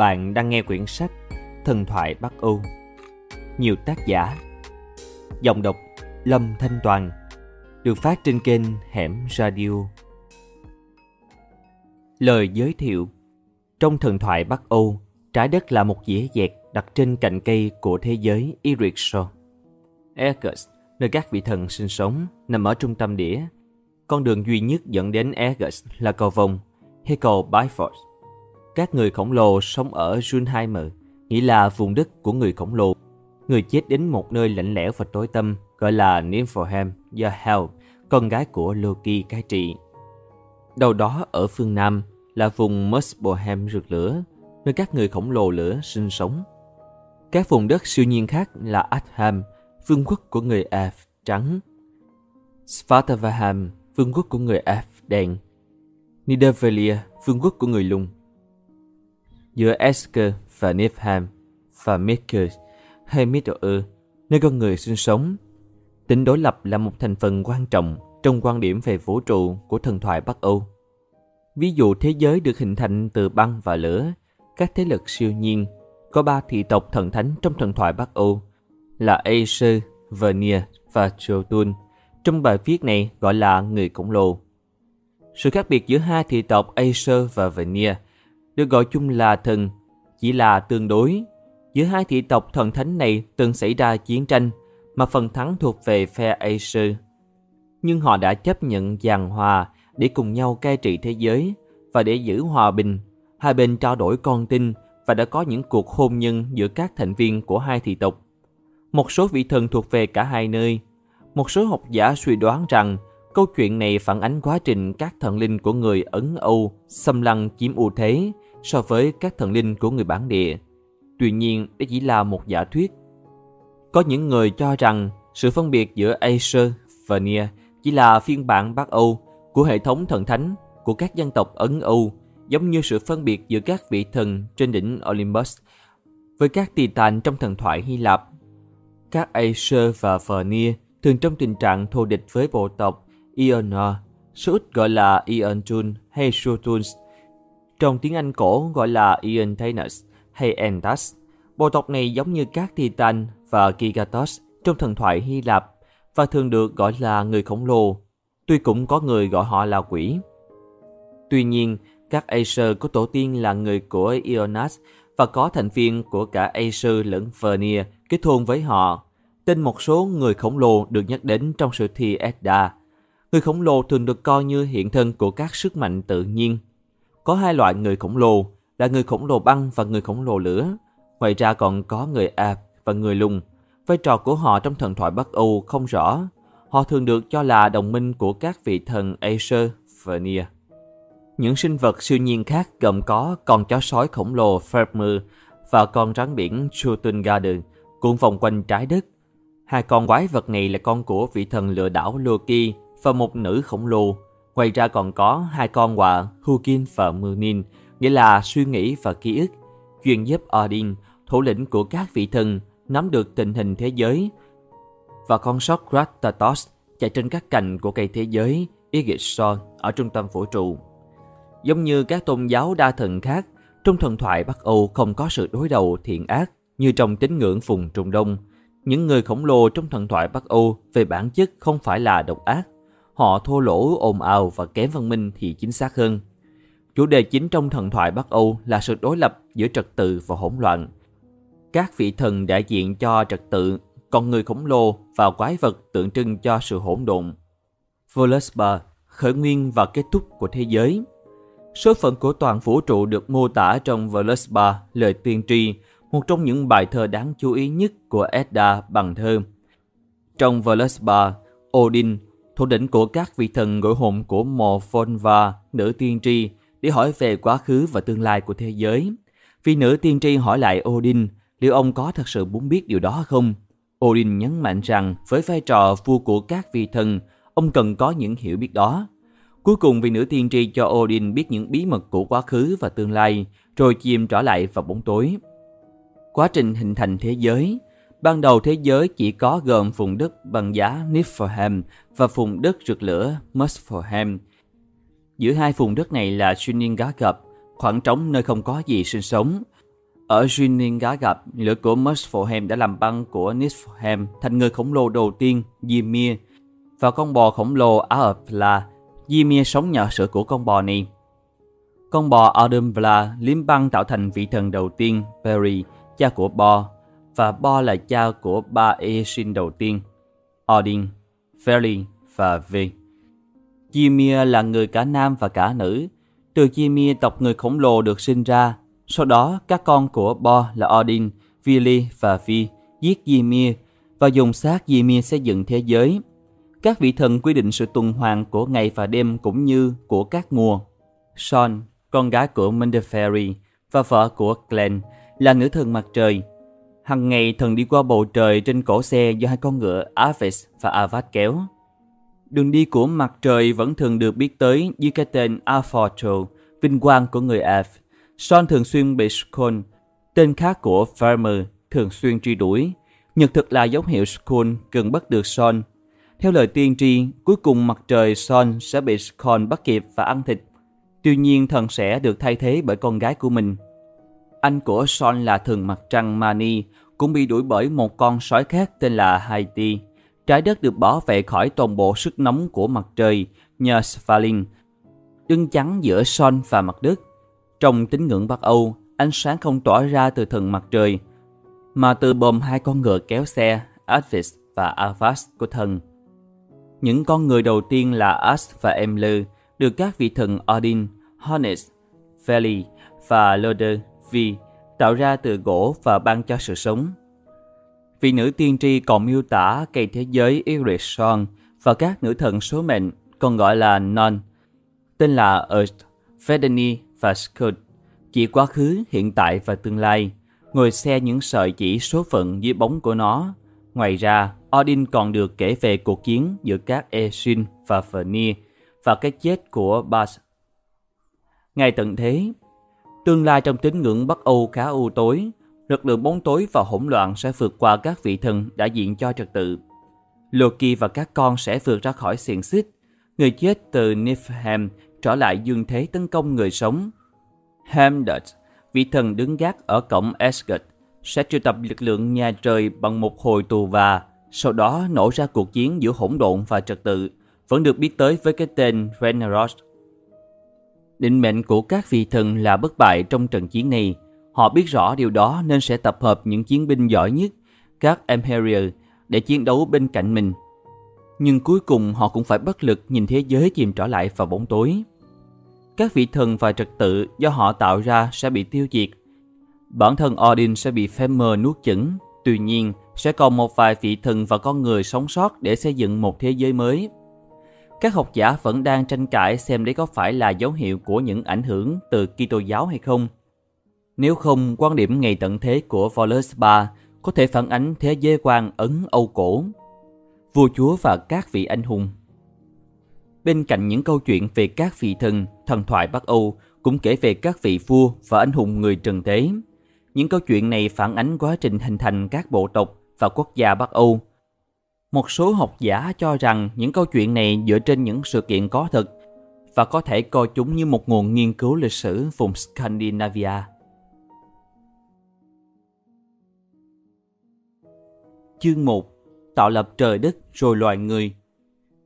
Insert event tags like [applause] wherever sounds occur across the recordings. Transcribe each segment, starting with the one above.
Bạn đang nghe quyển sách Thần thoại Bắc Âu. Nhiều tác giả. Giọng đọc Lâm Thanh Toàn. Được phát trên kênh Hẻm Radio. Lời giới thiệu. Trong thần thoại Bắc Âu, trái đất là một dĩa dẹt đặt trên cành cây của thế giới Irixo. Ergus, nơi các vị thần sinh sống, nằm ở trung tâm đĩa. Con đường duy nhất dẫn đến Ergus là cầu vòng hay cầu Bifrost các người khổng lồ sống ở Junheimer, nghĩa là vùng đất của người khổng lồ. Người chết đến một nơi lạnh lẽo và tối tăm gọi là Niflheim do Hel, con gái của Loki cai trị. Đầu đó ở phương Nam là vùng Muspelheim rực lửa, nơi các người khổng lồ lửa sinh sống. Các vùng đất siêu nhiên khác là Atham, vương quốc của người Elf trắng, Svartavaham, vương quốc của người Elf đen, Nidavellir, vương quốc của người lùng giữa Esker và Niflheim và Midgard hay Middle-earth, nơi con người sinh sống. Tính đối lập là một thành phần quan trọng trong quan điểm về vũ trụ của thần thoại Bắc Âu. Ví dụ thế giới được hình thành từ băng và lửa, các thế lực siêu nhiên, có ba thị tộc thần thánh trong thần thoại Bắc Âu là Aesir, Vanir và Jotun. Trong bài viết này gọi là người khổng lồ. Sự khác biệt giữa hai thị tộc Aesir và Vanir – được gọi chung là thần, chỉ là tương đối. Giữa hai thị tộc thần thánh này từng xảy ra chiến tranh, mà phần thắng thuộc về phe Aesir Nhưng họ đã chấp nhận giàn hòa để cùng nhau cai trị thế giới và để giữ hòa bình. Hai bên trao đổi con tin và đã có những cuộc hôn nhân giữa các thành viên của hai thị tộc. Một số vị thần thuộc về cả hai nơi. Một số học giả suy đoán rằng câu chuyện này phản ánh quá trình các thần linh của người Ấn Âu xâm lăng chiếm ưu thế so với các thần linh của người bản địa. Tuy nhiên, đây chỉ là một giả thuyết. Có những người cho rằng sự phân biệt giữa Acer và Nia chỉ là phiên bản Bắc Âu của hệ thống thần thánh của các dân tộc Ấn Âu, giống như sự phân biệt giữa các vị thần trên đỉnh Olympus với các Titan trong thần thoại Hy Lạp. Các Acer và Vernier thường trong tình trạng thù địch với bộ tộc Ionor, à, số ít gọi là Iontun hay Shotuns trong tiếng Anh cổ gọi là Iantainus hay Entas. Bộ tộc này giống như các Titan và Gigatos trong thần thoại Hy Lạp và thường được gọi là người khổng lồ, tuy cũng có người gọi họ là quỷ. Tuy nhiên, các Aesir có tổ tiên là người của Ionas và có thành viên của cả Aesir lẫn Vernier kết hôn với họ. Tên một số người khổng lồ được nhắc đến trong sử thi Edda. Người khổng lồ thường được coi như hiện thân của các sức mạnh tự nhiên có hai loại người khổng lồ, là người khổng lồ băng và người khổng lồ lửa. Ngoài ra còn có người ạp và người lùng. Vai trò của họ trong thần thoại Bắc Âu không rõ. Họ thường được cho là đồng minh của các vị thần Aesir và Nia. Những sinh vật siêu nhiên khác gồm có con chó sói khổng lồ Fermur và con rắn biển Jotungarden cuộn vòng quanh trái đất. Hai con quái vật này là con của vị thần lừa đảo Loki và một nữ khổng lồ Ngoài ra còn có hai con quạ Hugin và Munin, nghĩa là suy nghĩ và ký ức, chuyên giúp Odin, thủ lĩnh của các vị thần, nắm được tình hình thế giới. Và con sóc Kratatos chạy trên các cành của cây thế giới Igitson ở trung tâm vũ trụ. Giống như các tôn giáo đa thần khác, trong thần thoại Bắc Âu không có sự đối đầu thiện ác như trong tín ngưỡng vùng Trung Đông. Những người khổng lồ trong thần thoại Bắc Âu về bản chất không phải là độc ác, Họ thô lỗ, ồn ào và kém văn minh thì chính xác hơn. Chủ đề chính trong thần thoại Bắc Âu là sự đối lập giữa trật tự và hỗn loạn. Các vị thần đại diện cho trật tự, còn người khổng lồ và quái vật tượng trưng cho sự hỗn độn. Voluspa, khởi nguyên và kết thúc của thế giới. Số phận của toàn vũ trụ được mô tả trong Voluspa, lời tiên tri, một trong những bài thơ đáng chú ý nhất của Edda bằng thơ. Trong Voluspa, Odin thủ lĩnh của các vị thần gọi hồn của Mò và nữ tiên tri, để hỏi về quá khứ và tương lai của thế giới. Vì nữ tiên tri hỏi lại Odin, liệu ông có thật sự muốn biết điều đó không? Odin nhấn mạnh rằng với vai trò vua của các vị thần, ông cần có những hiểu biết đó. Cuối cùng vị nữ tiên tri cho Odin biết những bí mật của quá khứ và tương lai, rồi chìm trở lại vào bóng tối. Quá trình hình thành thế giới, Ban đầu thế giới chỉ có gồm vùng đất bằng giá Niflheim và vùng đất rực lửa Muspelheim. Giữa hai vùng đất này là Suningargap, khoảng trống nơi không có gì sinh sống. Ở Juninga gặp, lửa của Muspelheim đã làm băng của Niflheim thành người khổng lồ đầu tiên, Ymir, và con bò khổng lồ Aerfla. Ymir sống nhờ sữa của con bò này. Con bò Adumvla liếm băng tạo thành vị thần đầu tiên, Peri, cha của Bo, và Bo là cha của ba Aesin đầu tiên, Odin, Feli và ve Ymir là người cả nam và cả nữ. Từ Ymir tộc người khổng lồ được sinh ra. Sau đó, các con của Bo là Odin, Vili và Vi giết Ymir và dùng xác Ymir xây dựng thế giới. Các vị thần quy định sự tuần hoàn của ngày và đêm cũng như của các mùa. Son, con gái của Mendeferi và vợ của Glenn, là nữ thần mặt trời. Hằng ngày thần đi qua bầu trời trên cổ xe do hai con ngựa Aves và Avad kéo. Đường đi của mặt trời vẫn thường được biết tới dưới cái tên Afortro, vinh quang của người Av. Son thường xuyên bị Skon, tên khác của Farmer, thường xuyên truy đuổi. Nhật thực là dấu hiệu Skon gần bắt được Son. Theo lời tiên tri, cuối cùng mặt trời Son sẽ bị Skon bắt kịp và ăn thịt. Tuy nhiên thần sẽ được thay thế bởi con gái của mình. Anh của Son là thần mặt trăng Mani, cũng bị đuổi bởi một con sói khác tên là Haiti. Trái đất được bảo vệ khỏi toàn bộ sức nóng của mặt trời nhờ Svalin, đứng chắn giữa Son và mặt đất. Trong tín ngưỡng Bắc Âu, ánh sáng không tỏa ra từ thần mặt trời, mà từ bồm hai con ngựa kéo xe Advis và Avas của thần. Những con người đầu tiên là As và Emler được các vị thần Odin, Hornet, Veli và Loder Vi tạo ra từ gỗ và ban cho sự sống. Vị nữ tiên tri còn miêu tả cây thế giới Irishon và các nữ thần số mệnh còn gọi là Non, tên là Earth, Vedeni và Skuld, chỉ quá khứ, hiện tại và tương lai, ngồi xe những sợi chỉ số phận dưới bóng của nó. Ngoài ra, Odin còn được kể về cuộc chiến giữa các Eshin và Fenir và cái chết của Bas. Ngày tận thế, tương lai trong tín ngưỡng Bắc Âu khá u tối, lực lượng bóng tối và hỗn loạn sẽ vượt qua các vị thần đã diện cho trật tự. Loki và các con sẽ vượt ra khỏi xiềng xích. Người chết từ Niflheim trở lại dương thế tấn công người sống. Hamdut, vị thần đứng gác ở cổng Asgard, sẽ triệu tập lực lượng nhà trời bằng một hồi tù và sau đó nổ ra cuộc chiến giữa hỗn độn và trật tự, vẫn được biết tới với cái tên Ragnarok. Định mệnh của các vị thần là bất bại trong trận chiến này. Họ biết rõ điều đó nên sẽ tập hợp những chiến binh giỏi nhất, các Emperor, để chiến đấu bên cạnh mình. Nhưng cuối cùng họ cũng phải bất lực nhìn thế giới chìm trở lại vào bóng tối. Các vị thần và trật tự do họ tạo ra sẽ bị tiêu diệt. Bản thân Odin sẽ bị Fenrir nuốt chửng. Tuy nhiên, sẽ còn một vài vị thần và con người sống sót để xây dựng một thế giới mới. Các học giả vẫn đang tranh cãi xem đấy có phải là dấu hiệu của những ảnh hưởng từ Kitô giáo hay không. Nếu không, quan điểm ngày tận thế của Wallace III có thể phản ánh thế giới quan Ấn Âu cổ, vua chúa và các vị anh hùng. Bên cạnh những câu chuyện về các vị thần, thần thoại Bắc Âu cũng kể về các vị vua và anh hùng người trần thế. Những câu chuyện này phản ánh quá trình hình thành các bộ tộc và quốc gia Bắc Âu. Một số học giả cho rằng những câu chuyện này dựa trên những sự kiện có thật và có thể coi chúng như một nguồn nghiên cứu lịch sử vùng Scandinavia. Chương 1 Tạo lập trời đất rồi loài người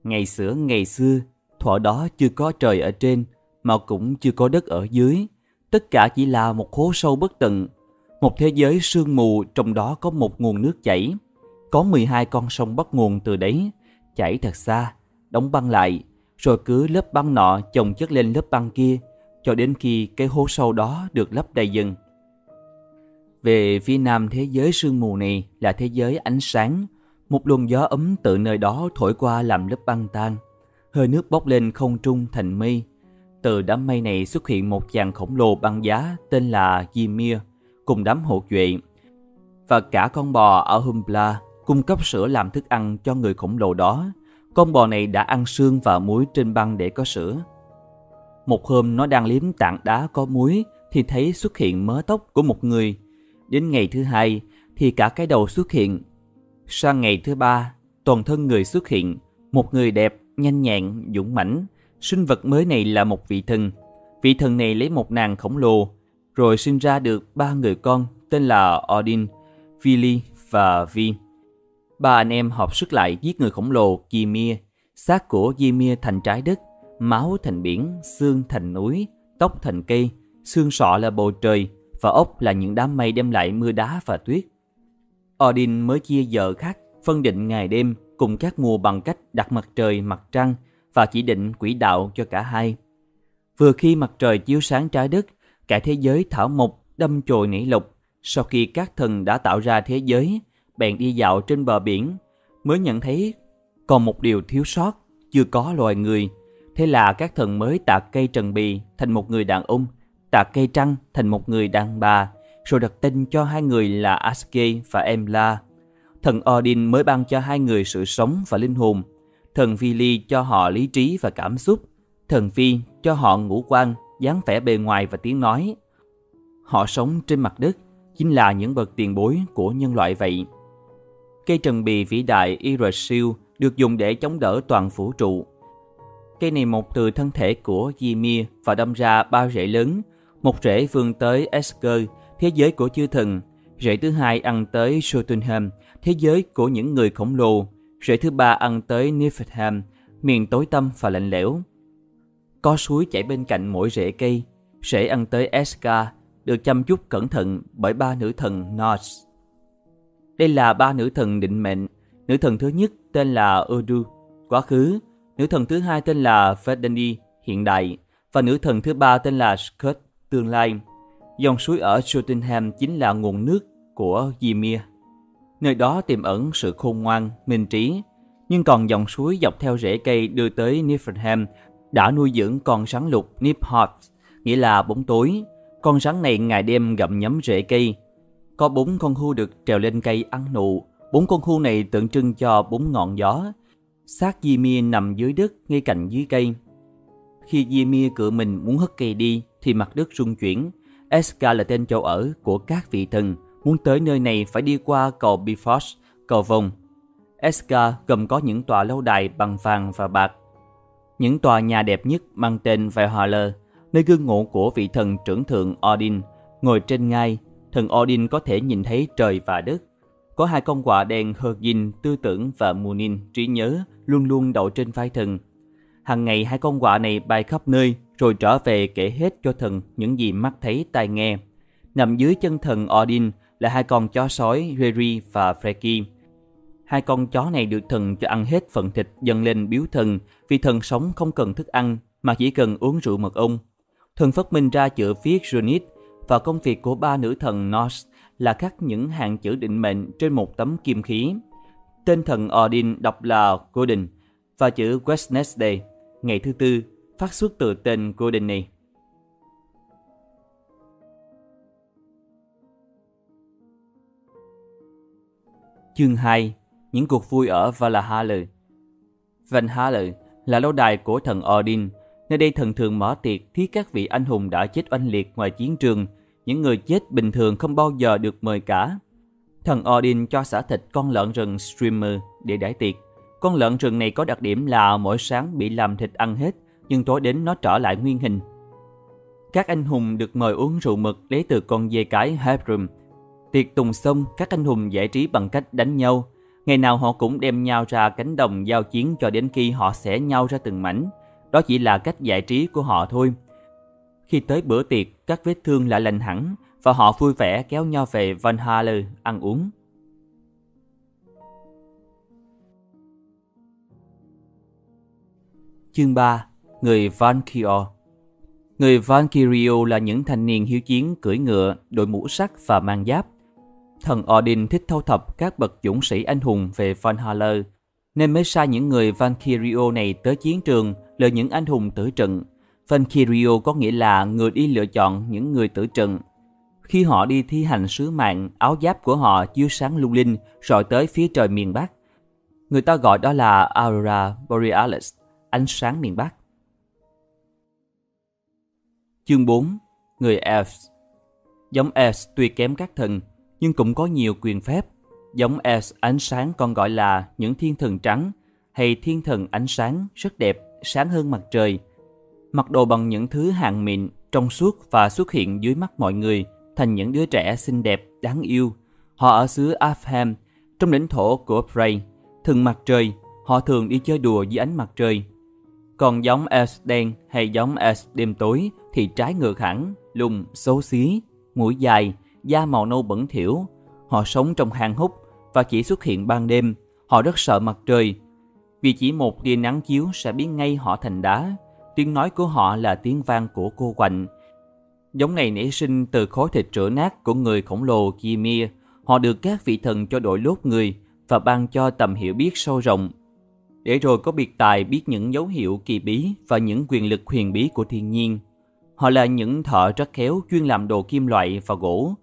Ngày xưa ngày xưa, thuở đó chưa có trời ở trên, mà cũng chưa có đất ở dưới. Tất cả chỉ là một hố sâu bất tận, một thế giới sương mù trong đó có một nguồn nước chảy. Có 12 con sông bắt nguồn từ đấy, chảy thật xa, đóng băng lại, rồi cứ lớp băng nọ chồng chất lên lớp băng kia, cho đến khi cái hố sâu đó được lấp đầy dần. Về phía nam thế giới sương mù này là thế giới ánh sáng, một luồng gió ấm từ nơi đó thổi qua làm lớp băng tan. Hơi nước bốc lên không trung thành mây. Từ đám mây này xuất hiện một chàng khổng lồ băng giá tên là Ymir cùng đám hộ vệ. Và cả con bò ở Humbla cung cấp sữa làm thức ăn cho người khổng lồ đó. Con bò này đã ăn xương và muối trên băng để có sữa. Một hôm nó đang liếm tảng đá có muối thì thấy xuất hiện mớ tóc của một người. Đến ngày thứ hai thì cả cái đầu xuất hiện Sang ngày thứ ba, toàn thân người xuất hiện, một người đẹp, nhanh nhẹn, dũng mãnh. Sinh vật mới này là một vị thần. Vị thần này lấy một nàng khổng lồ, rồi sinh ra được ba người con tên là Odin, Vili và Vi. Ba anh em hợp sức lại giết người khổng lồ Ymir, xác của Ymir thành trái đất, máu thành biển, xương thành núi, tóc thành cây, xương sọ là bầu trời và ốc là những đám mây đem lại mưa đá và tuyết. Odin mới chia giờ khác, phân định ngày đêm cùng các mùa bằng cách đặt mặt trời, mặt trăng và chỉ định quỹ đạo cho cả hai. Vừa khi mặt trời chiếu sáng trái đất, cả thế giới thảo mộc đâm chồi nảy lục. Sau khi các thần đã tạo ra thế giới, bèn đi dạo trên bờ biển, mới nhận thấy còn một điều thiếu sót, chưa có loài người. Thế là các thần mới tạc cây trần bì thành một người đàn ông, tạc cây trăng thành một người đàn bà, rồi đặt tên cho hai người là Aske và Emla. Thần Odin mới ban cho hai người sự sống và linh hồn. Thần Vili cho họ lý trí và cảm xúc. Thần Phi cho họ ngũ quan, dáng vẻ bề ngoài và tiếng nói. Họ sống trên mặt đất, chính là những bậc tiền bối của nhân loại vậy. Cây trần bì vĩ đại Irasill được dùng để chống đỡ toàn vũ trụ. Cây này mọc từ thân thể của Ymir và đâm ra ba rễ lớn, một rễ vươn tới Esker, thế giới của chư thần, rễ thứ hai ăn tới Jotunheim, thế giới của những người khổng lồ, rễ thứ ba ăn tới Niflheim, miền tối tăm và lạnh lẽo. Có suối chảy bên cạnh mỗi rễ cây, rễ ăn tới Eska, được chăm chút cẩn thận bởi ba nữ thần Norse. Đây là ba nữ thần định mệnh. Nữ thần thứ nhất tên là Odu, quá khứ. Nữ thần thứ hai tên là Fedani, hiện đại. Và nữ thần thứ ba tên là Skut, tương lai. Dòng suối ở Jotunheim chính là nguồn nước của Ymir. Nơi đó tiềm ẩn sự khôn ngoan, minh trí. Nhưng còn dòng suối dọc theo rễ cây đưa tới Niflheim đã nuôi dưỡng con rắn lục Niphot, nghĩa là bóng tối. Con rắn này ngày đêm gặm nhấm rễ cây. Có bốn con hưu được trèo lên cây ăn nụ. Bốn con hưu này tượng trưng cho bốn ngọn gió. Xác Ymir nằm dưới đất ngay cạnh dưới cây. Khi Ymir cựa mình muốn hất cây đi thì mặt đất rung chuyển. Eska là tên châu ở của các vị thần. Muốn tới nơi này phải đi qua cầu Bifrost, cầu vòng. Eska gồm có những tòa lâu đài bằng vàng và bạc. Những tòa nhà đẹp nhất mang tên Valhalla, nơi gương ngộ của vị thần trưởng thượng Odin. Ngồi trên ngai, thần Odin có thể nhìn thấy trời và đất. Có hai con quạ đen Hergin, tư tưởng và Munin, trí nhớ, luôn luôn đậu trên vai thần. Hàng ngày hai con quạ này bay khắp nơi, rồi trở về kể hết cho thần những gì mắt thấy tai nghe. Nằm dưới chân thần Odin là hai con chó sói Reri và Freki. Hai con chó này được thần cho ăn hết phần thịt dâng lên biếu thần vì thần sống không cần thức ăn mà chỉ cần uống rượu mật ong. Thần phát minh ra chữ viết Runit và công việc của ba nữ thần Norse là khắc những hàng chữ định mệnh trên một tấm kim khí. Tên thần Odin đọc là Godin và chữ Wednesday, ngày thứ tư, phát xuất từ tên Godin này. Chương 2 Những cuộc vui ở Valhalla Valhalla là lâu đài của thần Odin. Nơi đây thần thường mở tiệc thiết các vị anh hùng đã chết oanh liệt ngoài chiến trường. Những người chết bình thường không bao giờ được mời cả. Thần Odin cho xả thịt con lợn rừng Streamer để đãi tiệc. Con lợn rừng này có đặc điểm là mỗi sáng bị làm thịt ăn hết, nhưng tối đến nó trở lại nguyên hình. Các anh hùng được mời uống rượu mực lấy từ con dê cái Hebrum. Tiệc tùng xong, các anh hùng giải trí bằng cách đánh nhau. Ngày nào họ cũng đem nhau ra cánh đồng giao chiến cho đến khi họ xẻ nhau ra từng mảnh. Đó chỉ là cách giải trí của họ thôi. Khi tới bữa tiệc, các vết thương lại lành hẳn và họ vui vẻ kéo nhau về Valhalla ăn uống. Chương 3 Người Valkyrie Người Valkyrie là những thanh niên hiếu chiến cưỡi ngựa, đội mũ sắt và mang giáp. Thần Odin thích thâu thập các bậc dũng sĩ anh hùng về Valhalla, nên mới sai những người Valkyrio này tới chiến trường lựa những anh hùng tử trận. Valkyrio có nghĩa là người đi lựa chọn những người tử trận. Khi họ đi thi hành sứ mạng, áo giáp của họ chiếu sáng lung linh rọi tới phía trời miền Bắc. Người ta gọi đó là Aurora Borealis, ánh sáng miền Bắc. Chương 4 Người Elves Giống Elves tuy kém các thần, nhưng cũng có nhiều quyền phép. Giống elves ánh sáng còn gọi là những thiên thần trắng hay thiên thần ánh sáng rất đẹp, sáng hơn mặt trời. Mặc đồ bằng những thứ hàng mịn, trong suốt và xuất hiện dưới mắt mọi người, thành những đứa trẻ xinh đẹp, đáng yêu. Họ ở xứ Afham, trong lãnh thổ của Bray, thường mặt trời, họ thường đi chơi đùa dưới ánh mặt trời. Còn giống S đen hay giống S đêm tối thì trái ngược hẳn, lùng, xấu xí, mũi dài, da màu nâu bẩn thỉu. Họ sống trong hang hút và chỉ xuất hiện ban đêm. Họ rất sợ mặt trời. Vì chỉ một tia nắng chiếu sẽ biến ngay họ thành đá. Tiếng nói của họ là tiếng vang của cô quạnh. Giống này nảy sinh từ khối thịt rửa nát của người khổng lồ Kimir. Họ được các vị thần cho đội lốt người và ban cho tầm hiểu biết sâu rộng. Để rồi có biệt tài biết những dấu hiệu kỳ bí và những quyền lực huyền bí của thiên nhiên. Họ là những thợ rất khéo chuyên làm đồ kim loại và gỗ.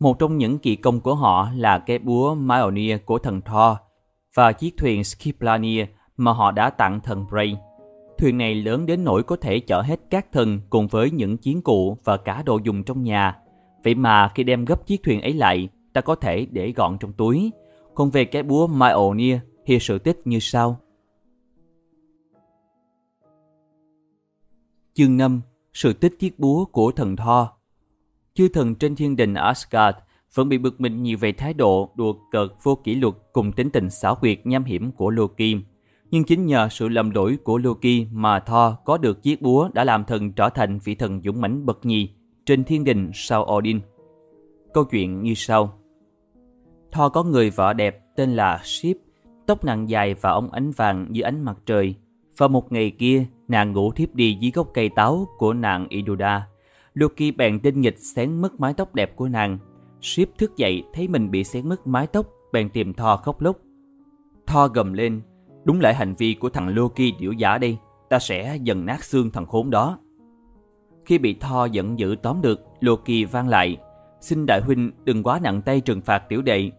Một trong những kỳ công của họ là cái búa Mjolnir của thần Thor và chiếc thuyền Skiplanir mà họ đã tặng thần Bray. Thuyền này lớn đến nỗi có thể chở hết các thần cùng với những chiến cụ và cả đồ dùng trong nhà. Vậy mà khi đem gấp chiếc thuyền ấy lại, ta có thể để gọn trong túi. Còn về cái búa Mjolnir thì sự tích như sau. Chương 5 sự tích chiếc búa của thần Thor. Chư thần trên thiên đình Asgard vẫn bị bực mình nhiều về thái độ đùa cợt vô kỷ luật cùng tính tình xảo quyệt nham hiểm của Loki. Nhưng chính nhờ sự lầm lỗi của Loki mà Thor có được chiếc búa đã làm thần trở thành vị thần dũng mãnh bậc nhì trên thiên đình sau Odin. Câu chuyện như sau. Thor có người vợ đẹp tên là Sif, tóc nàng dài và ống ánh vàng dưới ánh mặt trời. Và một ngày kia, nàng ngủ thiếp đi dưới gốc cây táo của nàng Iduda. Loki bèn tinh nghịch xén mất mái tóc đẹp của nàng. Sif thức dậy thấy mình bị xén mất mái tóc, bèn tìm Thor khóc lóc. Thor gầm lên, đúng lại hành vi của thằng Loki điểu giả đi ta sẽ dần nát xương thằng khốn đó. Khi bị Thor giận dữ tóm được, Loki vang lại, xin đại huynh đừng quá nặng tay trừng phạt tiểu đệ.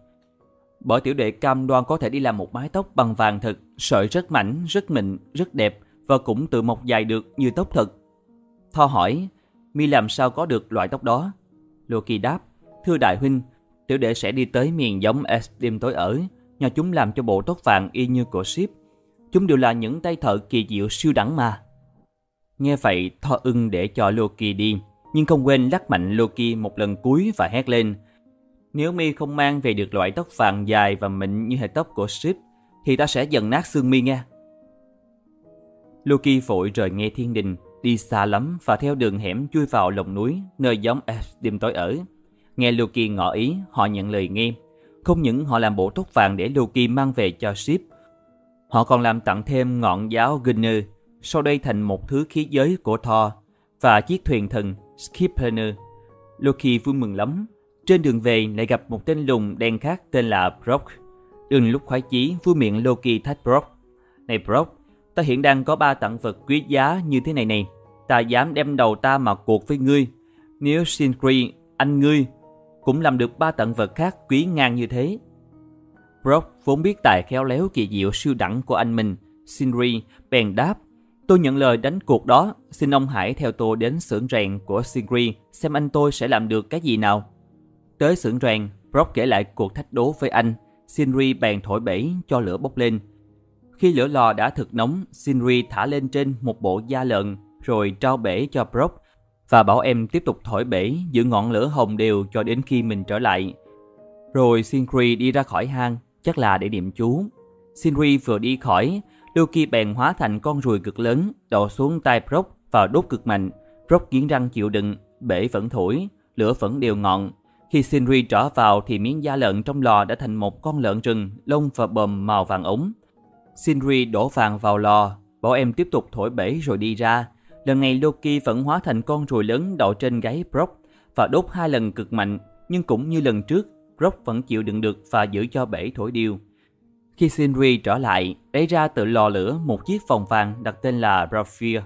Bởi tiểu đệ cam đoan có thể đi làm một mái tóc bằng vàng thật, sợi rất mảnh, rất mịn, rất đẹp, và cũng tự mọc dài được như tóc thật. Tho hỏi, mi làm sao có được loại tóc đó? Loki đáp, thưa đại huynh, tiểu đệ sẽ đi tới miền giống Estim tối ở, nhờ chúng làm cho bộ tóc vàng y như của ship. Chúng đều là những tay thợ kỳ diệu siêu đẳng mà. Nghe vậy, Thor ưng để cho Loki đi, nhưng không quên lắc mạnh Loki một lần cuối và hét lên. Nếu mi không mang về được loại tóc vàng dài và mịn như hệ tóc của ship, thì ta sẽ dần nát xương mi nha. Loki vội rời nghe thiên đình, đi xa lắm và theo đường hẻm chui vào lòng núi nơi giống F đêm tối ở. Nghe Loki ngỏ ý, họ nhận lời nghiêm. Không những họ làm bộ tóc vàng để Loki mang về cho ship, họ còn làm tặng thêm ngọn giáo Gunner, sau đây thành một thứ khí giới của Thor và chiếc thuyền thần Skipner. Loki vui mừng lắm. Trên đường về lại gặp một tên lùng đen khác tên là Brock. Đừng lúc khoái chí vui miệng Loki thách Brock. Này Brock, ta hiện đang có ba tặng vật quý giá như thế này này. Ta dám đem đầu ta mà cuộc với ngươi. Nếu Sindri, anh ngươi, cũng làm được ba tặng vật khác quý ngang như thế. Brock vốn biết tài khéo léo kỳ diệu siêu đẳng của anh mình. Sinri bèn đáp. Tôi nhận lời đánh cuộc đó, xin ông hãy theo tôi đến xưởng rèn của Sinri xem anh tôi sẽ làm được cái gì nào. Tới xưởng rèn, Brock kể lại cuộc thách đố với anh. Sinri bèn thổi bể cho lửa bốc lên. Khi lửa lò đã thực nóng, Sinri thả lên trên một bộ da lợn rồi trao bể cho Brock và bảo em tiếp tục thổi bể giữ ngọn lửa hồng đều cho đến khi mình trở lại. Rồi Sindri đi ra khỏi hang, chắc là để niệm chú. Sindri vừa đi khỏi, Loki bèn hóa thành con ruồi cực lớn, đổ xuống tay Brock và đốt cực mạnh. Brock nghiến răng chịu đựng, bể vẫn thổi, lửa vẫn đều ngọn. Khi Sindri trở vào thì miếng da lợn trong lò đã thành một con lợn rừng, lông và bờm màu vàng ống. Sindri đổ vàng vào lò, bảo em tiếp tục thổi bể rồi đi ra. Lần này Loki vẫn hóa thành con ruồi lớn đậu trên gáy Brock và đốt hai lần cực mạnh, nhưng cũng như lần trước, Brock vẫn chịu đựng được và giữ cho bể thổi điêu. Khi Sindri trở lại, lấy ra từ lò lửa một chiếc vòng vàng đặt tên là Raphir.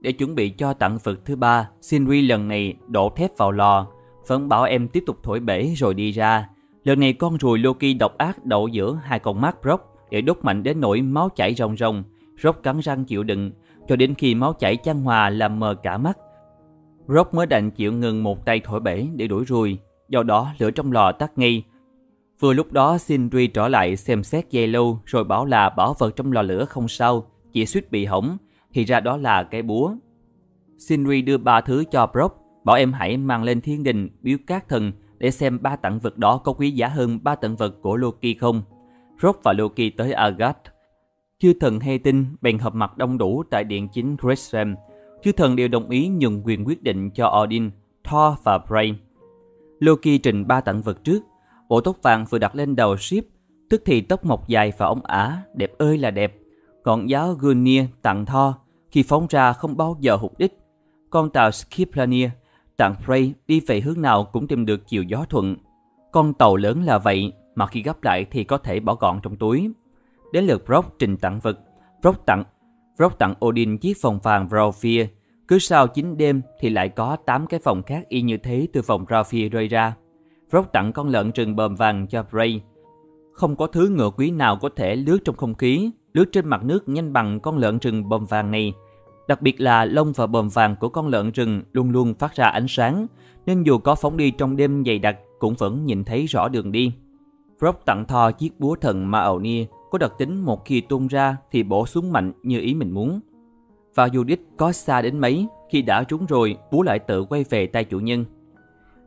Để chuẩn bị cho tặng vật thứ ba, Sindri lần này đổ thép vào lò, vẫn bảo em tiếp tục thổi bể rồi đi ra. Lần này con ruồi Loki độc ác đậu giữa hai con mắt Brock để đốt mạnh đến nỗi máu chảy ròng ròng, Brock cắn răng chịu đựng, cho đến khi máu chảy chan hòa làm mờ cả mắt. Rock mới đành chịu ngừng một tay thổi bể để đuổi ruồi, do đó lửa trong lò tắt ngay. Vừa lúc đó Sindri trở lại xem xét dây lâu rồi bảo là bảo vật trong lò lửa không sao, chỉ suýt bị hỏng, thì ra đó là cái búa. Sindri đưa ba thứ cho Brock, bảo em hãy mang lên thiên đình biếu các thần để xem ba tặng vật đó có quý giá hơn ba tặng vật của Loki không. Brock và Loki tới Agat. Chư thần hay tin bèn hợp mặt đông đủ tại điện chính Grishem. Chư thần đều đồng ý nhường quyền quyết định cho Odin, Thor và Brain. Loki trình ba tặng vật trước. Bộ tóc vàng vừa đặt lên đầu ship, tức thì tóc mọc dài và ống ả, đẹp ơi là đẹp. Còn giáo Gunir tặng Thor, khi phóng ra không bao giờ hụt đích. Con tàu Skiplanir tặng Frey đi về hướng nào cũng tìm được chiều gió thuận. Con tàu lớn là vậy, mà khi gấp lại thì có thể bỏ gọn trong túi. Đến lượt Brock trình tặng vật, Brock tặng Brock tặng Odin chiếc phòng vàng Raufir. Cứ sau 9 đêm thì lại có 8 cái phòng khác y như thế từ phòng Raufir rơi ra. Brock tặng con lợn rừng bờm vàng cho Bray. Không có thứ ngựa quý nào có thể lướt trong không khí, lướt trên mặt nước nhanh bằng con lợn rừng bờm vàng này. Đặc biệt là lông và bờm vàng của con lợn rừng luôn luôn phát ra ánh sáng, nên dù có phóng đi trong đêm dày đặc cũng vẫn nhìn thấy rõ đường đi. Brock tặng Thor chiếc búa thần Maonia có đặc tính một khi tung ra thì bổ xuống mạnh như ý mình muốn. Và dù đích có xa đến mấy, khi đã trúng rồi, búa lại tự quay về tay chủ nhân.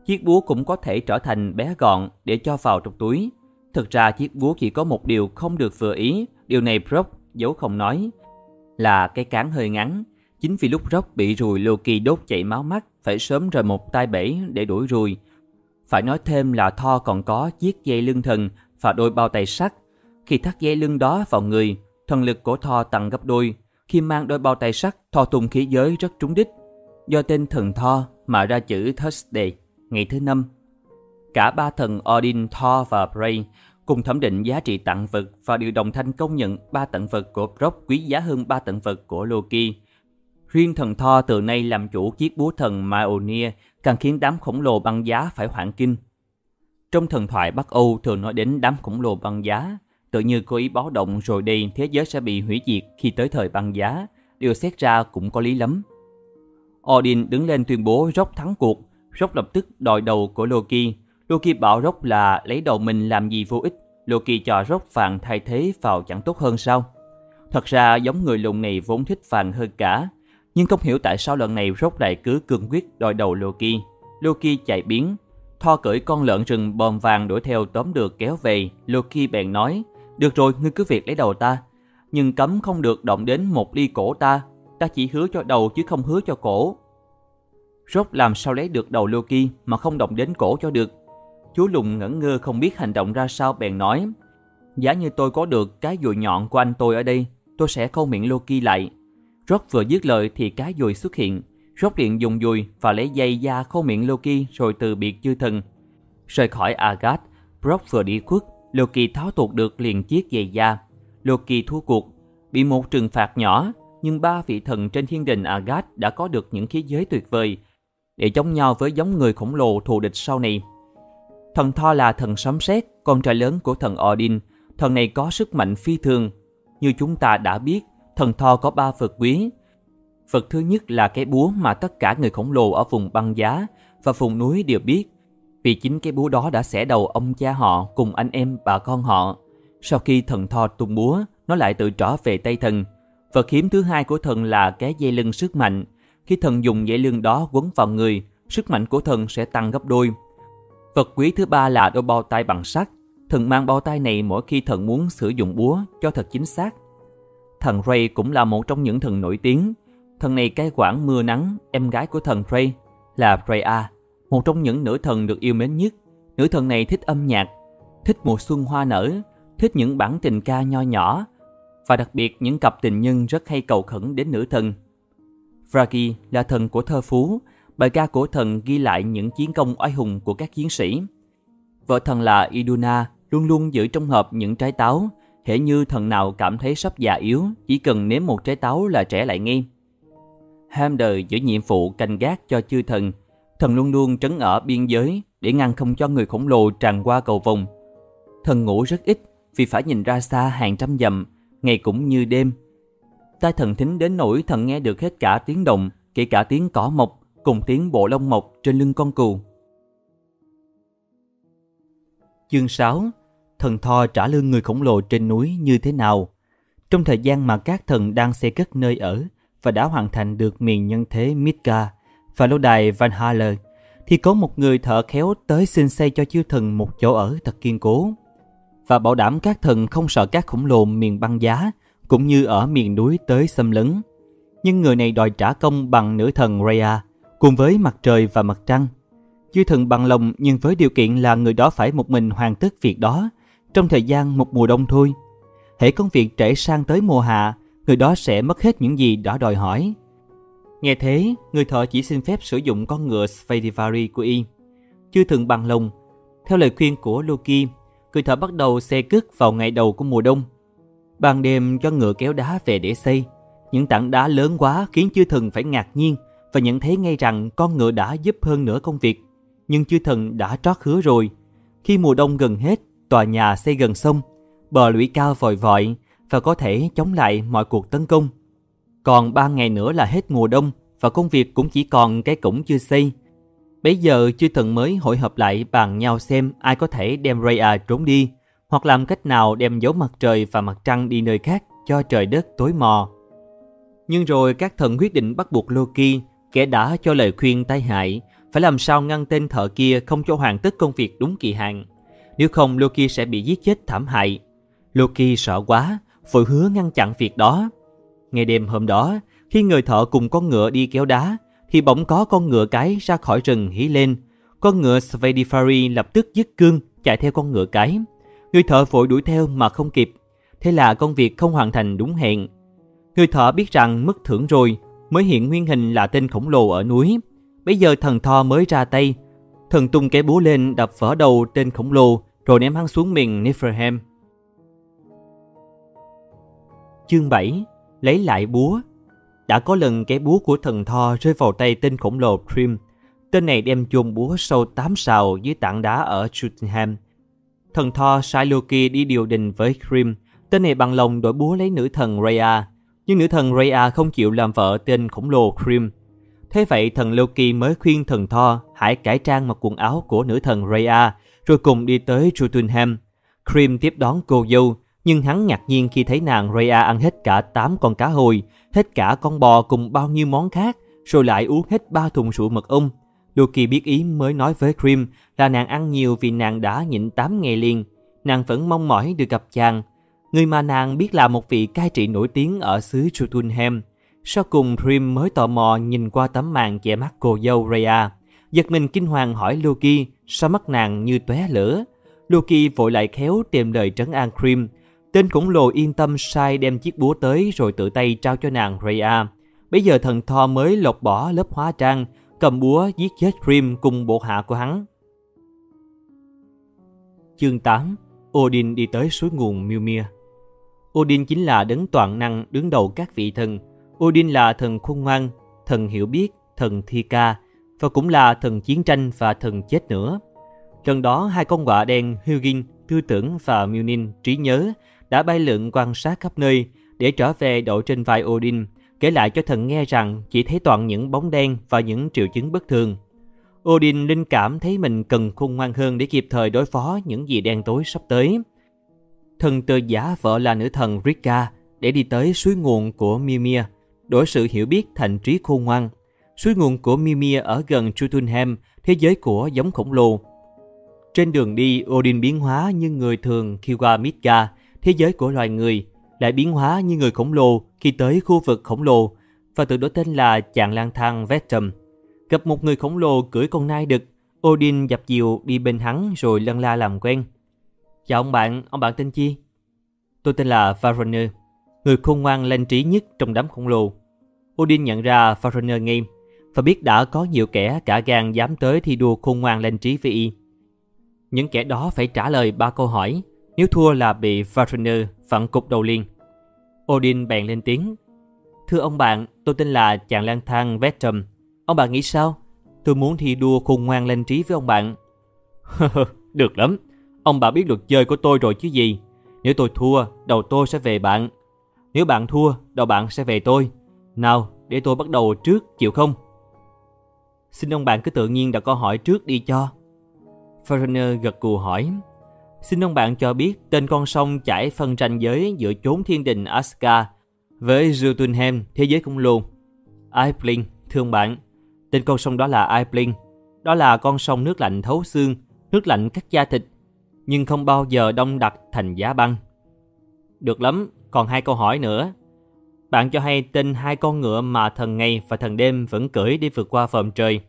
Chiếc búa cũng có thể trở thành bé gọn để cho vào trong túi. Thực ra chiếc búa chỉ có một điều không được vừa ý, điều này Brock giấu không nói, là cái cán hơi ngắn. Chính vì lúc Brock bị rùi Loki đốt chảy máu mắt, phải sớm rời một tay bể để đuổi rùi. Phải nói thêm là Thor còn có chiếc dây lưng thần và đôi bao tay sắt. Khi thắt dây lưng đó vào người, thần lực của Thor tăng gấp đôi. Khi mang đôi bao tay sắt, Thor tung khí giới rất trúng đích. Do tên thần Thor mà ra chữ Thursday, ngày thứ năm. Cả ba thần Odin, Thor và Bray cùng thẩm định giá trị tặng vật và đều đồng thanh công nhận ba tặng vật của Brock quý giá hơn ba tặng vật của Loki. Riêng thần Thor từ nay làm chủ chiếc búa thần Mjolnir càng khiến đám khổng lồ băng giá phải hoảng kinh. Trong thần thoại Bắc Âu thường nói đến đám khổng lồ băng giá, tự như có ý báo động rồi đây thế giới sẽ bị hủy diệt khi tới thời băng giá, điều xét ra cũng có lý lắm. Odin đứng lên tuyên bố Rock thắng cuộc, Rock lập tức đòi đầu của Loki. Loki bảo Rock là lấy đầu mình làm gì vô ích, Loki cho Rock vàng thay thế vào chẳng tốt hơn sao? Thật ra giống người lùn này vốn thích vàng hơn cả, nhưng không hiểu tại sao lần này Rock lại cứ cương quyết đòi đầu Loki. Loki chạy biến, Thor cưỡi con lợn rừng bòm vàng đuổi theo tóm được kéo về. Loki bèn nói, được rồi, ngươi cứ việc lấy đầu ta. Nhưng cấm không được động đến một ly cổ ta. Ta chỉ hứa cho đầu chứ không hứa cho cổ. Rốt làm sao lấy được đầu Loki mà không động đến cổ cho được. Chú lùng ngẩn ngơ không biết hành động ra sao bèn nói, giả như tôi có được cái dùi nhọn của anh tôi ở đây, tôi sẽ câu miệng Loki lại. Rốt vừa dứt lời thì cái dùi xuất hiện. Rốt liền dùng dùi và lấy dây da khâu miệng Loki rồi từ biệt chư thần. Rời khỏi Agat, Brock vừa đi khuất, Loki tháo tuột được liền chiếc giày da. Loki thua cuộc, bị một trừng phạt nhỏ, nhưng ba vị thần trên thiên đình Agat đã có được những khí giới tuyệt vời để chống nhau với giống người khổng lồ thù địch sau này. Thần Thor là thần sấm sét, con trai lớn của thần Odin. Thần này có sức mạnh phi thường. Như chúng ta đã biết, thần Thor có ba vật quý. Vật thứ nhất là cái búa mà tất cả người khổng lồ ở vùng băng giá và vùng núi đều biết. Vì chính cái búa đó đã xẻ đầu ông cha họ cùng anh em bà con họ. Sau khi thần Thor tung búa, nó lại tự trở về tay thần. Vật hiếm thứ hai của thần là cái dây lưng sức mạnh. Khi thần dùng dây lưng đó quấn vào người, sức mạnh của thần sẽ tăng gấp đôi. Vật quý thứ ba là đôi bao tay bằng sắt. Thần mang bao tay này mỗi khi thần muốn sử dụng búa cho thật chính xác. Thần Ray cũng là một trong những thần nổi tiếng. Thần này cai quản mưa nắng, em gái của thần Ray là raya một trong những nữ thần được yêu mến nhất. Nữ thần này thích âm nhạc, thích mùa xuân hoa nở, thích những bản tình ca nho nhỏ và đặc biệt những cặp tình nhân rất hay cầu khẩn đến nữ thần. Fragi là thần của thơ phú, bài ca của thần ghi lại những chiến công oai hùng của các chiến sĩ. Vợ thần là Iduna luôn luôn giữ trong hộp những trái táo, hễ như thần nào cảm thấy sắp già yếu, chỉ cần nếm một trái táo là trẻ lại ngay. Hamder giữ nhiệm vụ canh gác cho chư thần, thần luôn luôn trấn ở biên giới để ngăn không cho người khổng lồ tràn qua cầu vòng. Thần ngủ rất ít vì phải nhìn ra xa hàng trăm dặm, ngày cũng như đêm. Tai thần thính đến nỗi thần nghe được hết cả tiếng động, kể cả tiếng cỏ mọc cùng tiếng bộ lông mọc trên lưng con cừu. Chương 6 Thần Thor trả lương người khổng lồ trên núi như thế nào? Trong thời gian mà các thần đang xây cất nơi ở và đã hoàn thành được miền nhân thế Midgar và lâu đài Van Halen thì có một người thợ khéo tới xin xây cho chư thần một chỗ ở thật kiên cố và bảo đảm các thần không sợ các khủng lồ miền băng giá cũng như ở miền núi tới xâm lấn. Nhưng người này đòi trả công bằng nữ thần Rhea cùng với mặt trời và mặt trăng. Chư thần bằng lòng nhưng với điều kiện là người đó phải một mình hoàn tất việc đó trong thời gian một mùa đông thôi. Hễ công việc trễ sang tới mùa hạ, người đó sẽ mất hết những gì đã đòi hỏi. Nghe thế, người thợ chỉ xin phép sử dụng con ngựa Svadivari của y. Chư thần bằng lòng. Theo lời khuyên của Loki, người thợ bắt đầu xe cất vào ngày đầu của mùa đông. Ban đêm cho ngựa kéo đá về để xây. Những tảng đá lớn quá khiến chư thần phải ngạc nhiên và nhận thấy ngay rằng con ngựa đã giúp hơn nửa công việc. Nhưng chư thần đã trót hứa rồi. Khi mùa đông gần hết, tòa nhà xây gần sông, bờ lũy cao vòi vọi và có thể chống lại mọi cuộc tấn công. Còn ba ngày nữa là hết mùa đông và công việc cũng chỉ còn cái cổng chưa xây. Bây giờ chư thần mới hội hợp lại bàn nhau xem ai có thể đem Raya trốn đi hoặc làm cách nào đem giấu mặt trời và mặt trăng đi nơi khác cho trời đất tối mò. Nhưng rồi các thần quyết định bắt buộc Loki, kẻ đã cho lời khuyên tai hại, phải làm sao ngăn tên thợ kia không cho hoàn tất công việc đúng kỳ hạn. Nếu không Loki sẽ bị giết chết thảm hại. Loki sợ quá, vội hứa ngăn chặn việc đó. Ngày đêm hôm đó, khi người thợ cùng con ngựa đi kéo đá, thì bỗng có con ngựa cái ra khỏi rừng hí lên. Con ngựa Svedifari lập tức dứt cương chạy theo con ngựa cái. Người thợ vội đuổi theo mà không kịp. Thế là công việc không hoàn thành đúng hẹn. Người thợ biết rằng mất thưởng rồi, mới hiện nguyên hình là tên khổng lồ ở núi. Bây giờ thần Thor mới ra tay. Thần tung cái búa lên đập vỡ đầu tên khổng lồ rồi ném hắn xuống miền Niflheim. Chương 7 Lấy lại búa Đã có lần cái búa của thần Thor rơi vào tay tên khổng lồ Trim. Tên này đem chôn búa sâu 8 sào dưới tảng đá ở Jotunheim. Thần Thor sai Loki đi điều đình với Trim. Tên này bằng lòng đổi búa lấy nữ thần Rhea. Nhưng nữ thần Rhea không chịu làm vợ tên khổng lồ Trim. Thế vậy thần Loki mới khuyên thần Thor hãy cải trang mặc quần áo của nữ thần Rhea rồi cùng đi tới Jotunheim. Krim tiếp đón cô dâu, nhưng hắn ngạc nhiên khi thấy nàng Rhea ăn hết cả 8 con cá hồi, hết cả con bò cùng bao nhiêu món khác, rồi lại uống hết ba thùng rượu mật ong. Loki biết ý mới nói với Grim là nàng ăn nhiều vì nàng đã nhịn 8 ngày liền. Nàng vẫn mong mỏi được gặp chàng. Người mà nàng biết là một vị cai trị nổi tiếng ở xứ Jotunheim. Sau cùng Grim mới tò mò nhìn qua tấm màn che mắt cô dâu Rhea. Giật mình kinh hoàng hỏi Loki sao mắt nàng như tóe lửa. Loki vội lại khéo tìm lời trấn an Grim. Tên khổng lồ yên tâm sai đem chiếc búa tới rồi tự tay trao cho nàng Rhea. Bây giờ thần Thor mới lột bỏ lớp hóa trang, cầm búa giết chết Grim cùng bộ hạ của hắn. Chương 8 Odin đi tới suối nguồn Mjolnir Odin chính là đấng toàn năng đứng đầu các vị thần. Odin là thần khôn ngoan, thần hiểu biết, thần thi ca và cũng là thần chiến tranh và thần chết nữa. Lần đó hai con quạ đen Hugin, tư tưởng và Mjolnir trí nhớ đã bay lượn quan sát khắp nơi để trở về đội trên vai Odin, kể lại cho thần nghe rằng chỉ thấy toàn những bóng đen và những triệu chứng bất thường. Odin linh cảm thấy mình cần khôn ngoan hơn để kịp thời đối phó những gì đen tối sắp tới. Thần tự giả vợ là nữ thần Rika để đi tới suối nguồn của Mimir, đổi sự hiểu biết thành trí khôn ngoan. Suối nguồn của Mimir ở gần Jotunheim, thế giới của giống khổng lồ. Trên đường đi, Odin biến hóa như người thường khi qua Midgard, thế giới của loài người, lại biến hóa như người khổng lồ khi tới khu vực khổng lồ và tự đổi tên là chàng lang thang Vetum. Gặp một người khổng lồ cưỡi con nai đực, Odin dập dìu đi bên hắn rồi lân la làm quen. Chào ông bạn, ông bạn tên chi? Tôi tên là Varoner, người khôn ngoan lanh trí nhất trong đám khổng lồ. Odin nhận ra Varoner ngay và biết đã có nhiều kẻ cả gan dám tới thi đua khôn ngoan lanh trí với y. Những kẻ đó phải trả lời ba câu hỏi, nếu thua là bị Varoner phản cục đầu liên. Odin bèn lên tiếng. Thưa ông bạn, tôi tên là chàng lang thang Vetum. Ông bạn nghĩ sao? Tôi muốn thi đua khôn ngoan lên trí với ông bạn. [laughs] Được lắm. Ông bạn biết luật chơi của tôi rồi chứ gì. Nếu tôi thua, đầu tôi sẽ về bạn. Nếu bạn thua, đầu bạn sẽ về tôi. Nào, để tôi bắt đầu trước, chịu không? Xin ông bạn cứ tự nhiên đặt câu hỏi trước đi cho. Foreigner gật cù hỏi. Xin ông bạn cho biết tên con sông chảy phân ranh giới giữa chốn thiên đình Aska với Jotunheim, thế giới khổng lồ. Aibling, thưa ông bạn, Tên con sông đó là Aibling. Đó là con sông nước lạnh thấu xương, nước lạnh cắt da thịt, nhưng không bao giờ đông đặc thành giá băng. Được lắm, còn hai câu hỏi nữa. Bạn cho hay tên hai con ngựa mà thần ngày và thần đêm vẫn cưỡi đi vượt qua vòm trời.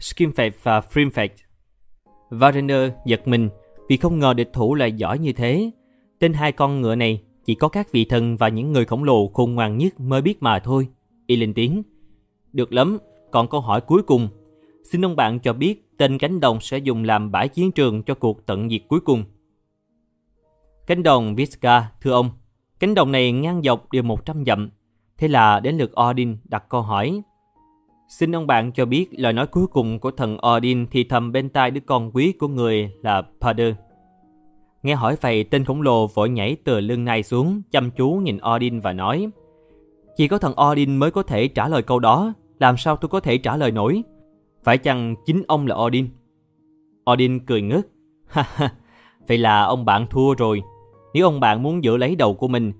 Skimfet và Frimfet. Varener giật mình vì không ngờ địch thủ lại giỏi như thế. Tên hai con ngựa này chỉ có các vị thần và những người khổng lồ khôn ngoan nhất mới biết mà thôi. Y lên tiếng. Được lắm, còn câu hỏi cuối cùng. Xin ông bạn cho biết tên cánh đồng sẽ dùng làm bãi chiến trường cho cuộc tận diệt cuối cùng. Cánh đồng Visca, thưa ông. Cánh đồng này ngang dọc đều 100 dặm. Thế là đến lượt Odin đặt câu hỏi. Xin ông bạn cho biết lời nói cuối cùng của thần Odin thì thầm bên tai đứa con quý của người là Pader. Nghe hỏi vậy, tên khổng lồ vội nhảy từ lưng nai xuống, chăm chú nhìn Odin và nói Chỉ có thần Odin mới có thể trả lời câu đó, làm sao tôi có thể trả lời nổi? Phải chăng chính ông là Odin? Odin cười ngất. [laughs] Ha ha, vậy là ông bạn thua rồi. Nếu ông bạn muốn giữ lấy đầu của mình,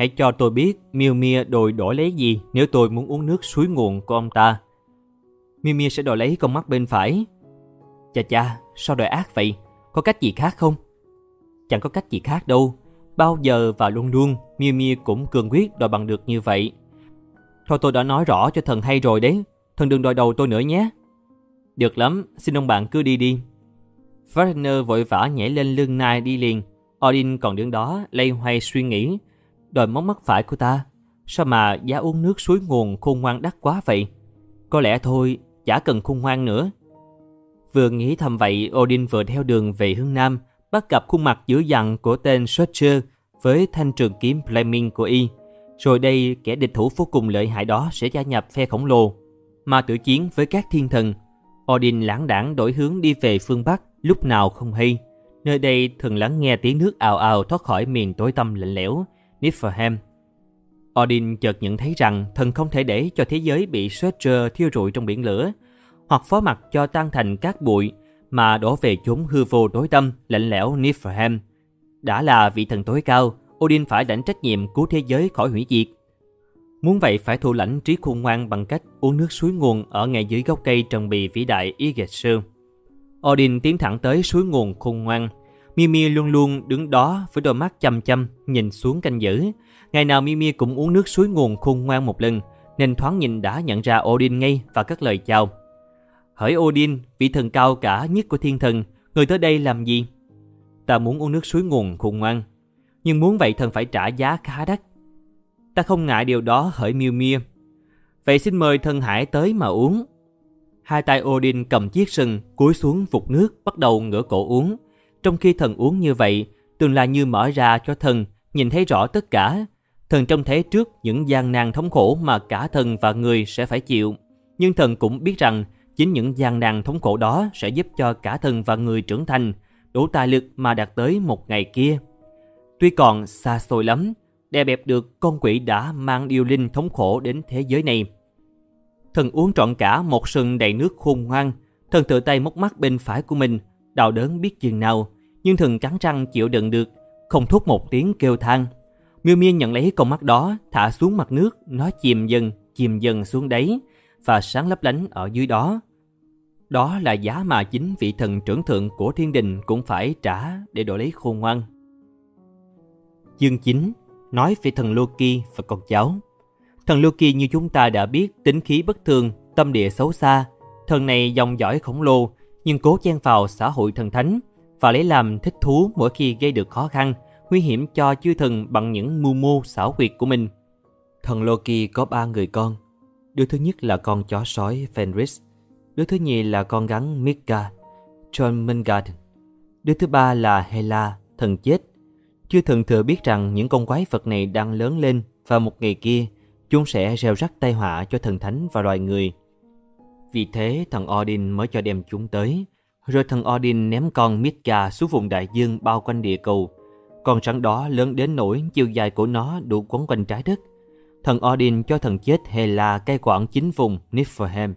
hãy cho tôi biết Miêu Mia đòi đổi lấy gì nếu tôi muốn uống nước suối nguồn của ông ta. Miêu Mia sẽ đòi lấy con mắt bên phải. Chà chà, sao đòi ác vậy? Có cách gì khác không? Chẳng có cách gì khác đâu. Bao giờ và luôn luôn, Miu Mia cũng cường quyết đòi bằng được như vậy. Thôi tôi đã nói rõ cho thần hay rồi đấy. Thần đừng đòi đầu tôi nữa nhé. Được lắm, xin ông bạn cứ đi đi. Wagner vội vã nhảy lên lưng nai đi liền. Odin còn đứng đó, lây hoay suy nghĩ. Đòi móng mắt phải của ta. Sao mà giá uống nước suối nguồn khôn ngoan đắt quá vậy? Có lẽ thôi, chả cần khôn ngoan nữa. Vừa nghĩ thầm vậy, Odin vừa theo đường về hướng Nam, bắt gặp khuôn mặt dữ dằn của tên searcher với thanh trường kiếm Fleming của y. Rồi đây, kẻ địch thủ vô cùng lợi hại đó sẽ gia nhập phe khổng lồ, mà tử chiến với các thiên thần. Odin lãng đảng đổi hướng đi về phương Bắc lúc nào không hay. Nơi đây thường lắng nghe tiếng nước ào ào thoát khỏi miền tối tăm lạnh lẽo, Niflheim. Odin chợt nhận thấy rằng thần không thể để cho thế giới bị Surtur thiêu rụi trong biển lửa, hoặc phó mặc cho tan thành các bụi mà đổ về chốn hư vô tối tâm, lạnh lẽo Niflheim. Đã là vị thần tối cao, Odin phải lãnh trách nhiệm cứu thế giới khỏi hủy diệt. Muốn vậy phải thu lãnh trí khôn ngoan bằng cách uống nước suối nguồn ở ngay dưới gốc cây trần bì vĩ đại Yggdrasil. Odin tiến thẳng tới suối nguồn khôn ngoan. Mimi luôn luôn đứng đó với đôi mắt chăm chăm nhìn xuống canh giữ. Ngày nào Mimi cũng uống nước suối nguồn khôn ngoan một lần, nên thoáng nhìn đã nhận ra Odin ngay và cất lời chào. Hỡi Odin, vị thần cao cả nhất của thiên thần, người tới đây làm gì? Ta muốn uống nước suối nguồn khôn ngoan, nhưng muốn vậy thần phải trả giá khá đắt. Ta không ngại điều đó hỡi Miu Mia. Vậy xin mời thần hải tới mà uống. Hai tay Odin cầm chiếc sừng, cúi xuống vụt nước, bắt đầu ngửa cổ uống. Trong khi thần uống như vậy, tương lai như mở ra cho thần, nhìn thấy rõ tất cả. Thần trông thấy trước những gian nan thống khổ mà cả thần và người sẽ phải chịu. Nhưng thần cũng biết rằng Chính những gian nan thống khổ đó sẽ giúp cho cả thần và người trưởng thành đủ tài lực mà đạt tới một ngày kia. Tuy còn xa xôi lắm, đè bẹp được con quỷ đã mang yêu linh thống khổ đến thế giới này. Thần uống trọn cả một sừng đầy nước khôn ngoan, thần tự tay móc mắt bên phải của mình, đau đớn biết chừng nào, nhưng thần cắn răng chịu đựng được, không thốt một tiếng kêu than. Miêu Miên nhận lấy con mắt đó, thả xuống mặt nước, nó chìm dần, chìm dần xuống đáy và sáng lấp lánh ở dưới đó. Đó là giá mà chính vị thần trưởng thượng của thiên đình cũng phải trả để đổi lấy khôn ngoan. Dương 9 nói về thần Loki và con cháu. Thần Loki như chúng ta đã biết tính khí bất thường, tâm địa xấu xa. Thần này dòng dõi khổng lồ nhưng cố chen vào xã hội thần thánh và lấy làm thích thú mỗi khi gây được khó khăn, nguy hiểm cho chư thần bằng những mưu mô xảo quyệt của mình. Thần Loki có ba người con. Đứa thứ nhất là con chó sói Fenris, Đứa thứ nhì là con gắn Mika, John Mingard. Đứa thứ ba là Hela, thần chết. Chư thần thừa biết rằng những con quái vật này đang lớn lên và một ngày kia chúng sẽ gieo rắc tai họa cho thần thánh và loài người. Vì thế thần Odin mới cho đem chúng tới. Rồi thần Odin ném con Midgard xuống vùng đại dương bao quanh địa cầu. Con rắn đó lớn đến nỗi chiều dài của nó đủ quấn quanh trái đất. Thần Odin cho thần chết Hela cai quản chính vùng Niflheim.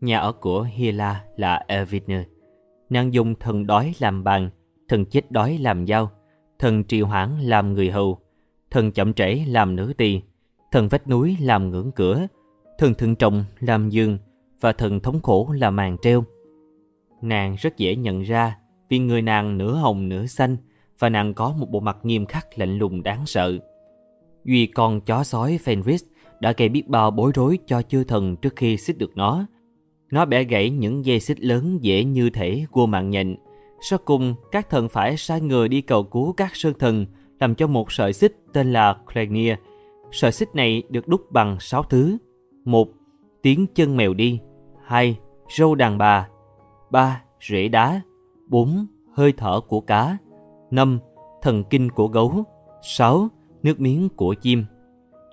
Nhà ở của Hela là Eviner. Nàng dùng thần đói làm bàn, thần chết đói làm dao, thần trì hoãn làm người hầu, thần chậm trễ làm nữ tỳ, thần vách núi làm ngưỡng cửa, thần thượng trọng làm giường, và thần thống khổ là màn treo. Nàng rất dễ nhận ra vì người nàng nửa hồng nửa xanh và nàng có một bộ mặt nghiêm khắc lạnh lùng đáng sợ. Duy con chó sói Fenris đã gây biết bao bối rối cho chư thần trước khi xích được nó. Nó bẻ gãy những dây xích lớn dễ như thể cua mạng nhện. Sau cùng, các thần phải sai người đi cầu cứu các sơn thần làm cho một sợi xích tên là Clegnia. Sợi xích này được đúc bằng sáu thứ. một Tiếng chân mèo đi. hai Râu đàn bà. ba Rễ đá. bốn Hơi thở của cá. năm Thần kinh của gấu. sáu Nước miếng của chim.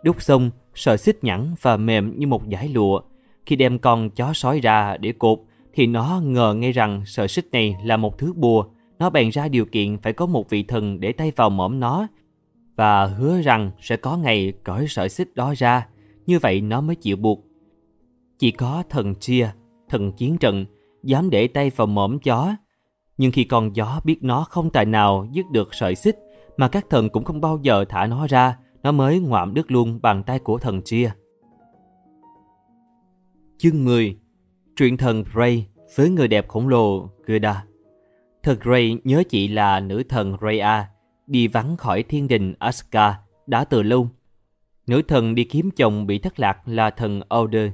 Đúc xong, sợi xích nhẵn và mềm như một dải lụa. Khi đem con chó sói ra để cột, thì nó ngờ ngay rằng sợi xích này là một thứ bùa. Nó bèn ra điều kiện phải có một vị thần để tay vào mõm nó và hứa rằng sẽ có ngày cởi sợi xích đó ra, như vậy nó mới chịu buộc. Chỉ có thần chia, thần chiến trận, dám để tay vào mõm chó. Nhưng khi con chó biết nó không tài nào dứt được sợi xích, mà các thần cũng không bao giờ thả nó ra, nó mới ngoạm đứt luôn bàn tay của thần chia. Chương 10 Truyện thần Ray với người đẹp khổng lồ Gerda Thật Ray nhớ chị là nữ thần raya đi vắng khỏi thiên đình aska đã từ lâu. Nữ thần đi kiếm chồng bị thất lạc là thần Oder.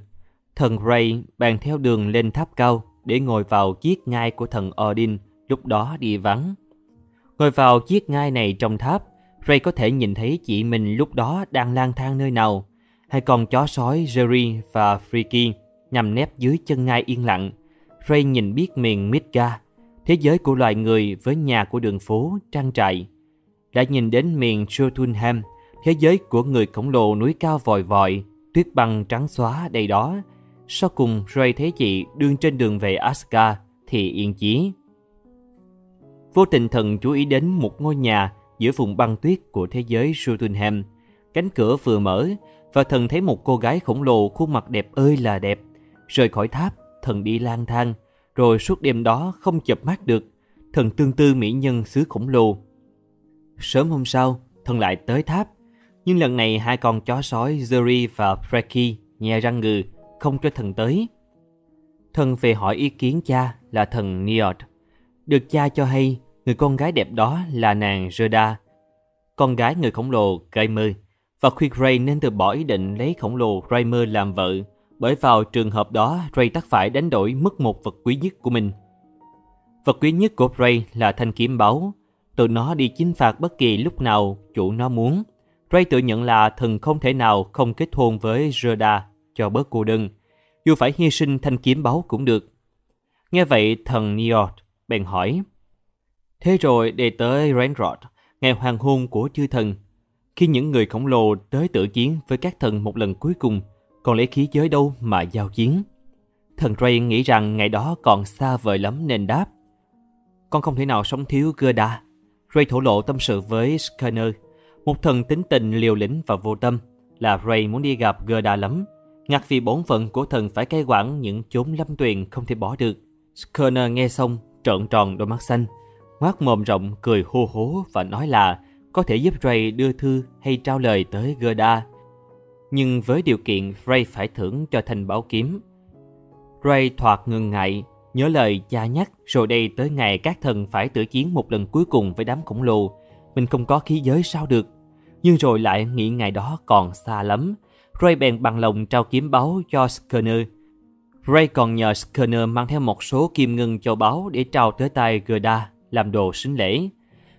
Thần Ray bàn theo đường lên tháp cao để ngồi vào chiếc ngai của thần Odin lúc đó đi vắng. Ngồi vào chiếc ngai này trong tháp, Ray có thể nhìn thấy chị mình lúc đó đang lang thang nơi nào. Hai con chó sói Jerry và Freaky nằm nép dưới chân ngai yên lặng. Ray nhìn biết miền midga thế giới của loài người với nhà của đường phố, trang trại. Đã nhìn đến miền Jotunheim, thế giới của người khổng lồ núi cao vòi vọi, tuyết băng trắng xóa đầy đó. Sau cùng Ray thấy chị đương trên đường về Asgard thì yên chí. Vô tình thần chú ý đến một ngôi nhà giữa vùng băng tuyết của thế giới Jotunheim. Cánh cửa vừa mở và thần thấy một cô gái khổng lồ khuôn mặt đẹp ơi là đẹp. Rời khỏi tháp, thần đi lang thang, rồi suốt đêm đó không chập mắt được. Thần tương tư mỹ nhân xứ khổng lồ. Sớm hôm sau, thần lại tới tháp. Nhưng lần này hai con chó sói Zuri và Freki nhè răng ngừ, không cho thần tới. Thần về hỏi ý kiến cha là thần Niod. Được cha cho hay người con gái đẹp đó là nàng Rhoda, con gái người khổng lồ Gaimer, và khuyên Ray nên từ bỏ ý định lấy khổng lồ Raymer làm vợ, bởi vào trường hợp đó Ray tất phải đánh đổi mất một vật quý nhất của mình. Vật quý nhất của Ray là thanh kiếm báu, từ nó đi chinh phạt bất kỳ lúc nào chủ nó muốn. Ray tự nhận là thần không thể nào không kết hôn với Rhoda cho bớt cô đơn, dù phải hy sinh thanh kiếm báu cũng được. Nghe vậy thần niort bèn hỏi, Thế rồi để tới Renrod, ngày hoàng hôn của chư thần, khi những người khổng lồ tới tự chiến với các thần một lần cuối cùng, còn lấy khí giới đâu mà giao chiến. Thần Ray nghĩ rằng ngày đó còn xa vời lắm nên đáp. Con không thể nào sống thiếu Gerda. Ray thổ lộ tâm sự với Scanner, một thần tính tình liều lĩnh và vô tâm, là Ray muốn đi gặp Gerda lắm. Ngặt vì bổn phận của thần phải cai quản những chốn lâm tuyền không thể bỏ được. Scanner nghe xong, trợn tròn đôi mắt xanh, ngoác mồm rộng cười hô hố và nói là có thể giúp Ray đưa thư hay trao lời tới Gerda. Nhưng với điều kiện Ray phải thưởng cho thành bảo kiếm. Ray thoạt ngừng ngại, nhớ lời cha nhắc rồi đây tới ngày các thần phải tử chiến một lần cuối cùng với đám khổng lồ. Mình không có khí giới sao được. Nhưng rồi lại nghĩ ngày đó còn xa lắm. Ray bèn bằng lòng trao kiếm báu cho Skinner. Ray còn nhờ Skinner mang theo một số kim ngân châu báu để trao tới tay Gerda làm đồ sính lễ.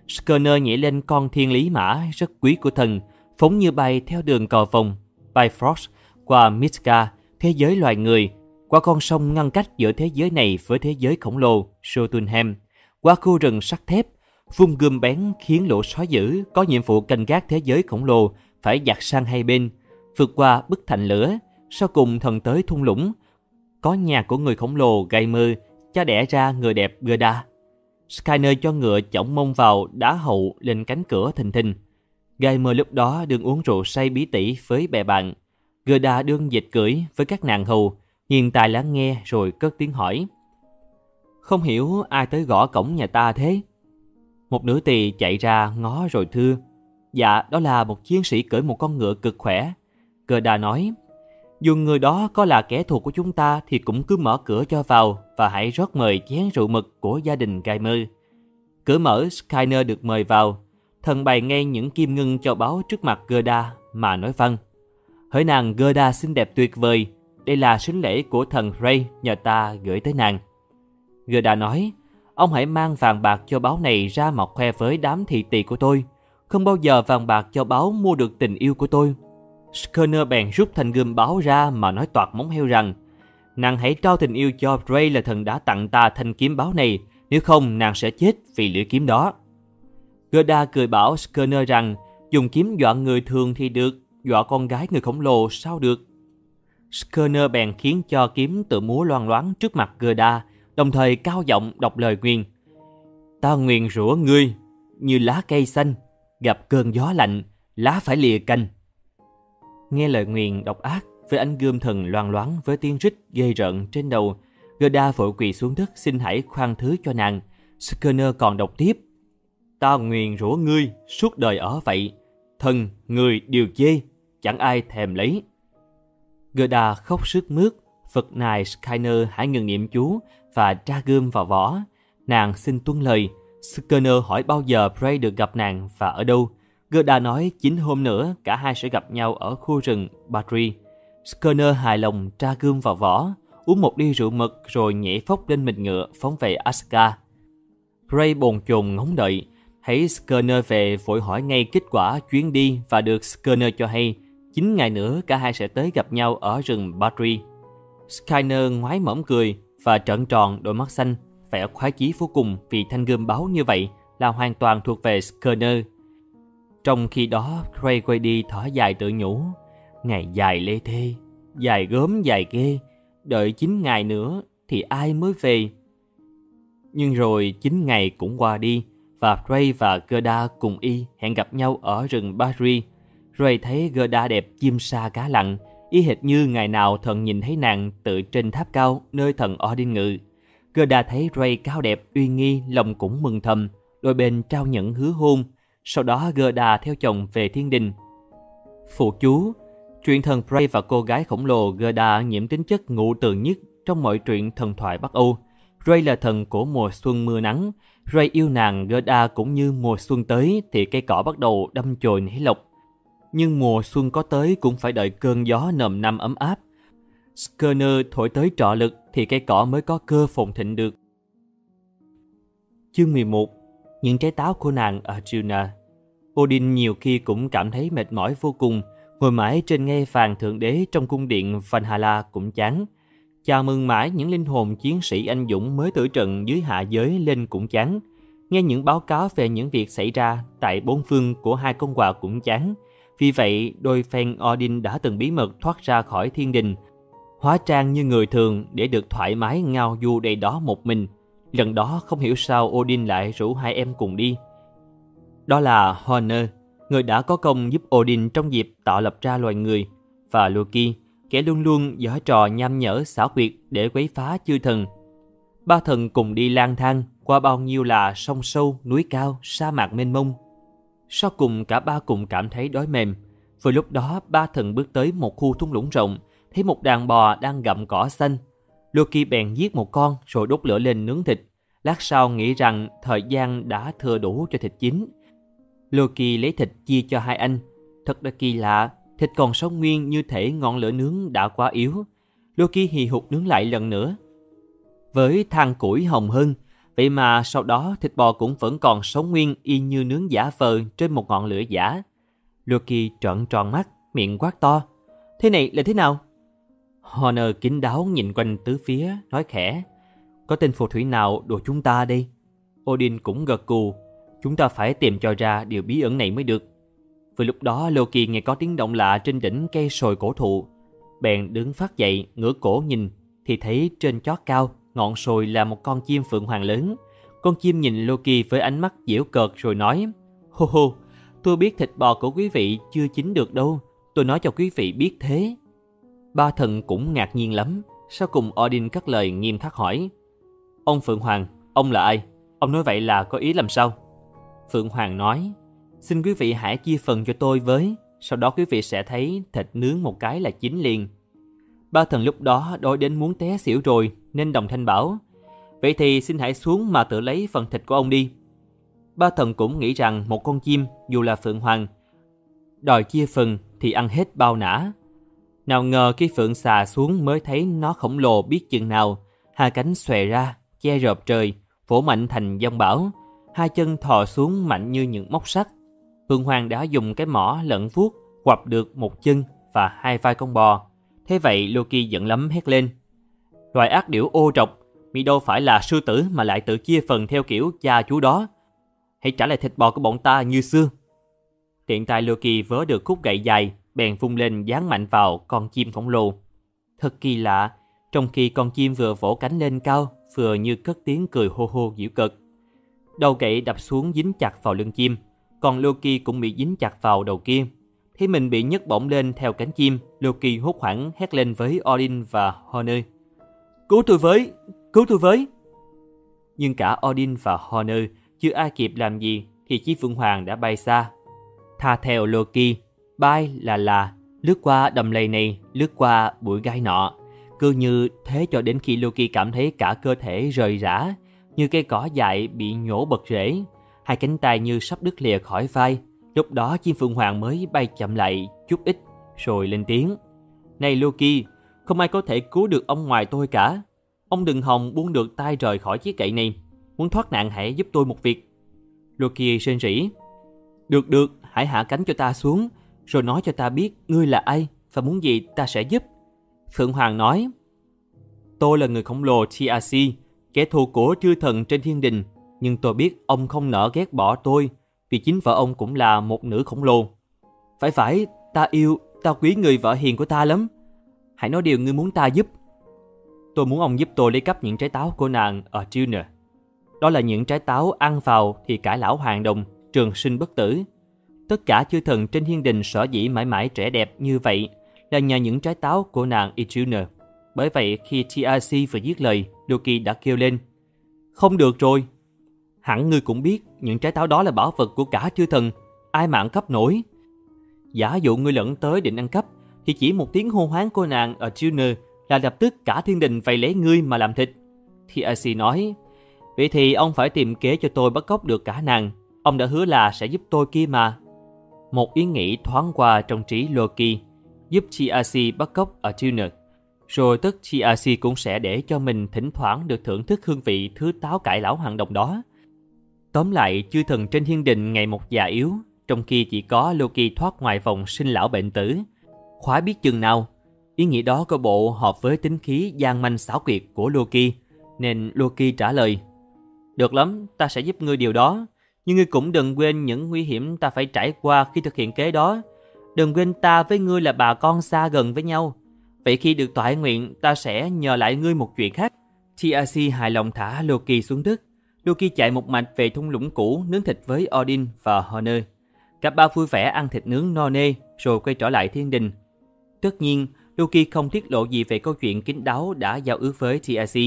Skerner nhảy lên con thiên lý mã rất quý của thần, phóng như bay theo đường cò vòng, Frost qua Mitka, thế giới loài người, qua con sông ngăn cách giữa thế giới này với thế giới khổng lồ, Jotunheim, qua khu rừng sắt thép, vung gươm bén khiến lũ sói dữ có nhiệm vụ canh gác thế giới khổng lồ phải giặt sang hai bên, vượt qua bức thành lửa, sau cùng thần tới thung lũng. Có nhà của người khổng lồ gây mơ, cha đẻ ra người đẹp Gerda. Skyner cho ngựa chổng mông vào đá hậu lên cánh cửa thình thình. Gaimer lúc đó đương uống rượu say bí tỉ với bè bạn. Gerda đương dịch cưỡi với các nàng hầu, nghiền tài lắng nghe rồi cất tiếng hỏi. Không hiểu ai tới gõ cổng nhà ta thế? Một nữ tỳ chạy ra ngó rồi thưa. Dạ, đó là một chiến sĩ cưỡi một con ngựa cực khỏe. Gerda nói, Dù người đó có là kẻ thù của chúng ta thì cũng cứ mở cửa cho vào và hãy rót mời chén rượu mực của gia đình Gaimer. Cửa mở, Skyner được mời vào. Thần bày ngay những kim ngân cho báo trước mặt Gerda mà nói vâng. Hỡi nàng Gerda xinh đẹp tuyệt vời, đây là sính lễ của thần Ray nhờ ta gửi tới nàng. Gerda nói, ông hãy mang vàng bạc cho báo này ra mà khoe với đám thị tỳ của tôi. Không bao giờ vàng bạc cho báo mua được tình yêu của tôi. Skerner bèn rút thanh gươm báo ra mà nói toạc móng heo rằng Nàng hãy trao tình yêu cho Ray là thần đã tặng ta thanh kiếm báo này, nếu không nàng sẽ chết vì lưỡi kiếm đó. Gerda cười bảo Skerner rằng dùng kiếm dọa người thường thì được, dọa con gái người khổng lồ sao được. Skerner bèn khiến cho kiếm tự múa loan loáng trước mặt Gerda, đồng thời cao giọng đọc lời nguyện. Ta nguyện rủa ngươi như lá cây xanh, gặp cơn gió lạnh, lá phải lìa cành. Nghe lời nguyền độc ác với ánh gươm thần loan loáng với tiếng rít gây rợn trên đầu, Gerda vội quỳ xuống đất xin hãy khoan thứ cho nàng. Skinner còn đọc tiếp. Ta nguyện rủa ngươi suốt đời ở vậy, thần, người điều chê, chẳng ai thèm lấy. Gerda khóc sức mướt, Phật nài Skinner hãy ngừng niệm chú và tra gươm vào vỏ. Nàng xin tuân lời. Skinner hỏi bao giờ Prey được gặp nàng và ở đâu. Gerda nói chín hôm nữa cả hai sẽ gặp nhau ở khu rừng Batri. Skyner hài lòng tra gươm vào vỏ, uống một ly rượu mực rồi nhảy phốc lên mình ngựa phóng về Aska. Gray bồn chồn ngóng đợi, thấy Skyner về vội hỏi ngay kết quả chuyến đi và được Skyner cho hay 9 ngày nữa cả hai sẽ tới gặp nhau ở rừng Batri. Skyner ngoái mỏm cười và trợn tròn đôi mắt xanh, vẻ khoái chí vô cùng vì thanh gươm báo như vậy là hoàn toàn thuộc về Skyner. Trong khi đó, Ray quay đi thở dài tự nhủ. Ngày dài lê thê, dài gớm dài ghê, đợi 9 ngày nữa thì ai mới về. Nhưng rồi 9 ngày cũng qua đi và Ray và Gerda cùng y hẹn gặp nhau ở rừng Batri Ray thấy Gerda đẹp chim sa cá lặn, y hệt như ngày nào thần nhìn thấy nàng tự trên tháp cao nơi thần Odin ngự. Gerda thấy Ray cao đẹp uy nghi, lòng cũng mừng thầm, đôi bên trao nhẫn hứa hôn. Sau đó Gerda theo chồng về thiên đình. Phụ chú, truyện thần Ray và cô gái khổng lồ Gerda nhiễm tính chất ngụ từ nhất trong mọi truyện thần thoại Bắc Âu. Ray là thần của mùa xuân mưa nắng. Ray yêu nàng Gerda cũng như mùa xuân tới thì cây cỏ bắt đầu đâm chồi nảy lộc nhưng mùa xuân có tới cũng phải đợi cơn gió nồm năm ấm áp. Skerner thổi tới trọ lực thì cây cỏ mới có cơ phồn thịnh được. Chương 11 những trái táo của nàng ở Juna Odin nhiều khi cũng cảm thấy mệt mỏi vô cùng, ngồi mãi trên ngai vàng thượng đế trong cung điện Valhalla cũng chán. Chào mừng mãi những linh hồn chiến sĩ anh dũng mới tử trận dưới hạ giới lên cũng chán. Nghe những báo cáo về những việc xảy ra tại bốn phương của hai con quà cũng chán. Vì vậy, đôi phen Odin đã từng bí mật thoát ra khỏi thiên đình, hóa trang như người thường để được thoải mái ngao du đầy đó một mình. Lần đó không hiểu sao Odin lại rủ hai em cùng đi. Đó là Honor, người đã có công giúp Odin trong dịp tạo lập ra loài người, và Loki, kẻ luôn luôn giở trò nham nhở xảo quyệt để quấy phá chư thần. Ba thần cùng đi lang thang qua bao nhiêu là sông sâu, núi cao, sa mạc mênh mông, sau cùng cả ba cùng cảm thấy đói mềm. Vừa lúc đó ba thần bước tới một khu thung lũng rộng, thấy một đàn bò đang gặm cỏ xanh. Loki bèn giết một con rồi đốt lửa lên nướng thịt. Lát sau nghĩ rằng thời gian đã thừa đủ cho thịt chín. Loki lấy thịt chia cho hai anh. Thật là kỳ lạ, thịt còn sống nguyên như thể ngọn lửa nướng đã quá yếu. Loki hì hụt nướng lại lần nữa. Với than củi hồng hơn, Vậy mà sau đó thịt bò cũng vẫn còn sống nguyên y như nướng giả vờ trên một ngọn lửa giả. Loki trợn tròn mắt, miệng quát to. Thế này là thế nào? Honor kín đáo nhìn quanh tứ phía, nói khẽ. Có tên phù thủy nào đùa chúng ta đây? Odin cũng gật cù. Chúng ta phải tìm cho ra điều bí ẩn này mới được. Vừa lúc đó Loki nghe có tiếng động lạ trên đỉnh cây sồi cổ thụ. Bèn đứng phát dậy, ngửa cổ nhìn, thì thấy trên chót cao Ngọn sồi là một con chim phượng hoàng lớn. Con chim nhìn Loki với ánh mắt giễu cợt rồi nói Hô hô, tôi biết thịt bò của quý vị chưa chín được đâu. Tôi nói cho quý vị biết thế. Ba thần cũng ngạc nhiên lắm. Sau cùng Odin cắt lời nghiêm khắc hỏi Ông Phượng Hoàng, ông là ai? Ông nói vậy là có ý làm sao? Phượng Hoàng nói Xin quý vị hãy chia phần cho tôi với Sau đó quý vị sẽ thấy thịt nướng một cái là chín liền Ba thần lúc đó đói đến muốn té xỉu rồi nên đồng thanh bảo. Vậy thì xin hãy xuống mà tự lấy phần thịt của ông đi. Ba thần cũng nghĩ rằng một con chim dù là phượng hoàng đòi chia phần thì ăn hết bao nã. Nào ngờ khi phượng xà xuống mới thấy nó khổng lồ biết chừng nào, hai cánh xòe ra, che rộp trời, phổ mạnh thành dông bão, hai chân thò xuống mạnh như những móc sắt. Phượng Hoàng đã dùng cái mỏ lẫn vuốt quặp được một chân và hai vai con bò. Thế vậy Loki giận lắm hét lên. Loài ác điểu ô trọc, mi đâu phải là sư tử mà lại tự chia phần theo kiểu cha chú đó. Hãy trả lại thịt bò của bọn ta như xưa. Tiện tay Loki vớ được khúc gậy dài, bèn vung lên giáng mạnh vào con chim khổng lồ. Thật kỳ lạ, trong khi con chim vừa vỗ cánh lên cao, vừa như cất tiếng cười hô hô dịu cực. Đầu gậy đập xuống dính chặt vào lưng chim, còn Loki cũng bị dính chặt vào đầu kia. Thấy mình bị nhấc bổng lên theo cánh chim, Loki hốt hoảng hét lên với Odin và Honor. Cứu tôi với! Cứu tôi với! Nhưng cả Odin và Honor chưa ai kịp làm gì thì chiếc phượng hoàng đã bay xa. Tha theo Loki, bay là là, lướt qua đầm lầy này, lướt qua bụi gai nọ. Cứ như thế cho đến khi Loki cảm thấy cả cơ thể rời rã, như cây cỏ dại bị nhổ bật rễ, hai cánh tay như sắp đứt lìa khỏi vai. Lúc đó chim phượng hoàng mới bay chậm lại chút ít, rồi lên tiếng. Này Loki, không ai có thể cứu được ông ngoài tôi cả. Ông đừng hòng buông được tay rời khỏi chiếc cậy này. Muốn thoát nạn hãy giúp tôi một việc. Loki rên rỉ. Được được, hãy hạ cánh cho ta xuống, rồi nói cho ta biết ngươi là ai và muốn gì ta sẽ giúp. Phượng Hoàng nói, Tôi là người khổng lồ TRC, kẻ thù của chư thần trên thiên đình, nhưng tôi biết ông không nỡ ghét bỏ tôi, vì chính vợ ông cũng là một nữ khổng lồ. Phải phải, ta yêu, ta quý người vợ hiền của ta lắm. Hãy nói điều ngươi muốn ta giúp. Tôi muốn ông giúp tôi lấy cắp những trái táo của nàng ở Junior. Đó là những trái táo ăn vào thì cải lão hoàng đồng, trường sinh bất tử. Tất cả chư thần trên thiên đình sở dĩ mãi mãi trẻ đẹp như vậy là nhờ những trái táo của nàng Ijuna. Bởi vậy khi TRC vừa dứt lời, Loki đã kêu lên. Không được rồi. Hẳn ngươi cũng biết những trái táo đó là bảo vật của cả chư thần. Ai mạng cấp nổi. Giả dụ ngươi lẫn tới định ăn cắp thì chỉ một tiếng hô hoáng của nàng ở Junior là lập tức cả thiên đình vây lấy ngươi mà làm thịt. TRC nói, vậy thì ông phải tìm kế cho tôi bắt cóc được cả nàng. Ông đã hứa là sẽ giúp tôi kia mà. Một ý nghĩ thoáng qua trong trí Loki, giúp Chiasi bắt cóc ở Rồi tức Chiasi cũng sẽ để cho mình thỉnh thoảng được thưởng thức hương vị thứ táo cải lão hoàng đồng đó. Tóm lại, chư thần trên thiên đình ngày một già yếu, trong khi chỉ có Loki thoát ngoài vòng sinh lão bệnh tử. Khóa biết chừng nào, ý nghĩ đó có bộ hợp với tính khí gian manh xảo quyệt của Loki, nên Loki trả lời. Được lắm, ta sẽ giúp ngươi điều đó, nhưng ngươi cũng đừng quên những nguy hiểm ta phải trải qua khi thực hiện kế đó. Đừng quên ta với ngươi là bà con xa gần với nhau. Vậy khi được tọa nguyện, ta sẽ nhờ lại ngươi một chuyện khác. TRC hài lòng thả Loki xuống đất. Loki chạy một mạch về thung lũng cũ nướng thịt với Odin và Honor. Cả ba vui vẻ ăn thịt nướng no nê rồi quay trở lại thiên đình. Tất nhiên, Loki không tiết lộ gì về câu chuyện kín đáo đã giao ước với TRC.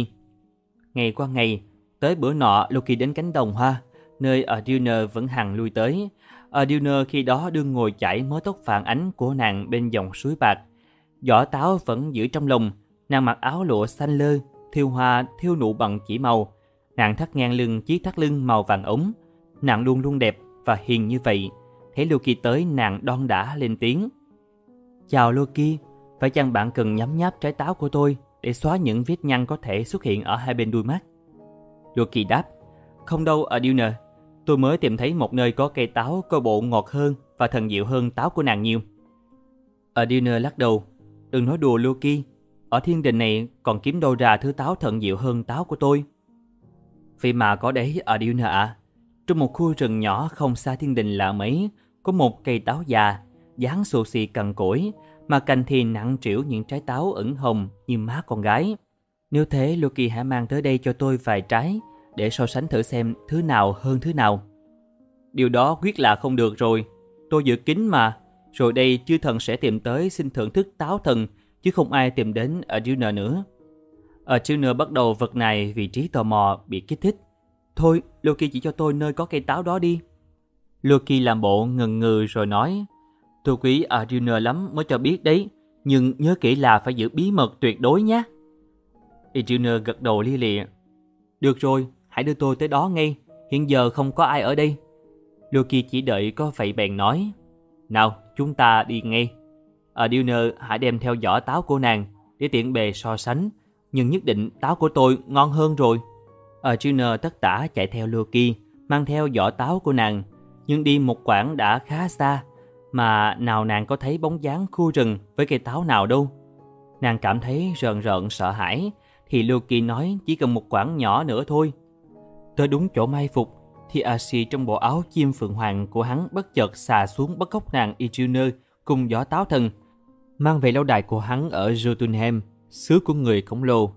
Ngày qua ngày, tới bữa nọ Loki đến cánh đồng hoa, nơi Arjuna vẫn hằng lui tới. Arjuna khi đó đương ngồi chảy mớ tóc phản ánh của nàng bên dòng suối bạc. Giỏ táo vẫn giữ trong lòng, nàng mặc áo lụa xanh lơ, thiêu hoa, thiêu nụ bằng chỉ màu. Nàng thắt ngang lưng chiếc thắt lưng màu vàng ống. Nàng luôn luôn đẹp và hiền như vậy. Thấy Loki tới nàng đon đã lên tiếng. Chào Loki, phải chăng bạn cần nhấm nháp trái táo của tôi để xóa những vết nhăn có thể xuất hiện ở hai bên đuôi mắt? Loki đáp, không đâu Aduna, tôi mới tìm thấy một nơi có cây táo có bộ ngọt hơn và thần diệu hơn táo của nàng nhiều. Adina lắc đầu, đừng nói đùa Loki, ở thiên đình này còn kiếm đâu ra thứ táo thần diệu hơn táo của tôi. Vì mà có đấy Adina ạ, trong một khu rừng nhỏ không xa thiên đình là mấy, có một cây táo già, dáng xù xì cằn cỗi, mà cành thì nặng trĩu những trái táo ửng hồng như má con gái. Nếu thế, Loki hãy mang tới đây cho tôi vài trái để so sánh thử xem thứ nào hơn thứ nào. Điều đó quyết là không được rồi. Tôi dự kín mà. Rồi đây chư thần sẽ tìm tới xin thưởng thức táo thần, chứ không ai tìm đến ở Juna nữa. Ở Juna bắt đầu vật này vì trí tò mò bị kích thích. Thôi, Loki chỉ cho tôi nơi có cây táo đó đi. Loki làm bộ ngần ngừ rồi nói, Tôi quý Arjuna lắm mới cho biết đấy, Nhưng nhớ kỹ là phải giữ bí mật tuyệt đối nhé. Iduna gật đầu lia lịa. Được rồi, hãy đưa tôi tới đó ngay. Hiện giờ không có ai ở đây. Loki chỉ đợi có vậy bèn nói. Nào, chúng ta đi ngay. Aduna hãy đem theo giỏ táo của nàng để tiện bề so sánh. Nhưng nhất định táo của tôi ngon hơn rồi. Arjuna tất tả chạy theo Loki, mang theo giỏ táo của nàng. Nhưng đi một quãng đã khá xa, mà nào nàng có thấy bóng dáng khu rừng với cây táo nào đâu. Nàng cảm thấy rợn rợn sợ hãi, thì Loki nói chỉ cần một quãng nhỏ nữa thôi. Tới đúng chỗ mai phục, thì Ashi trong bộ áo chim phượng hoàng của hắn bất chợt xà xuống bắt cốc nàng Ijuner cùng gió táo thần, mang về lâu đài của hắn ở Jotunheim, xứ của người khổng lồ.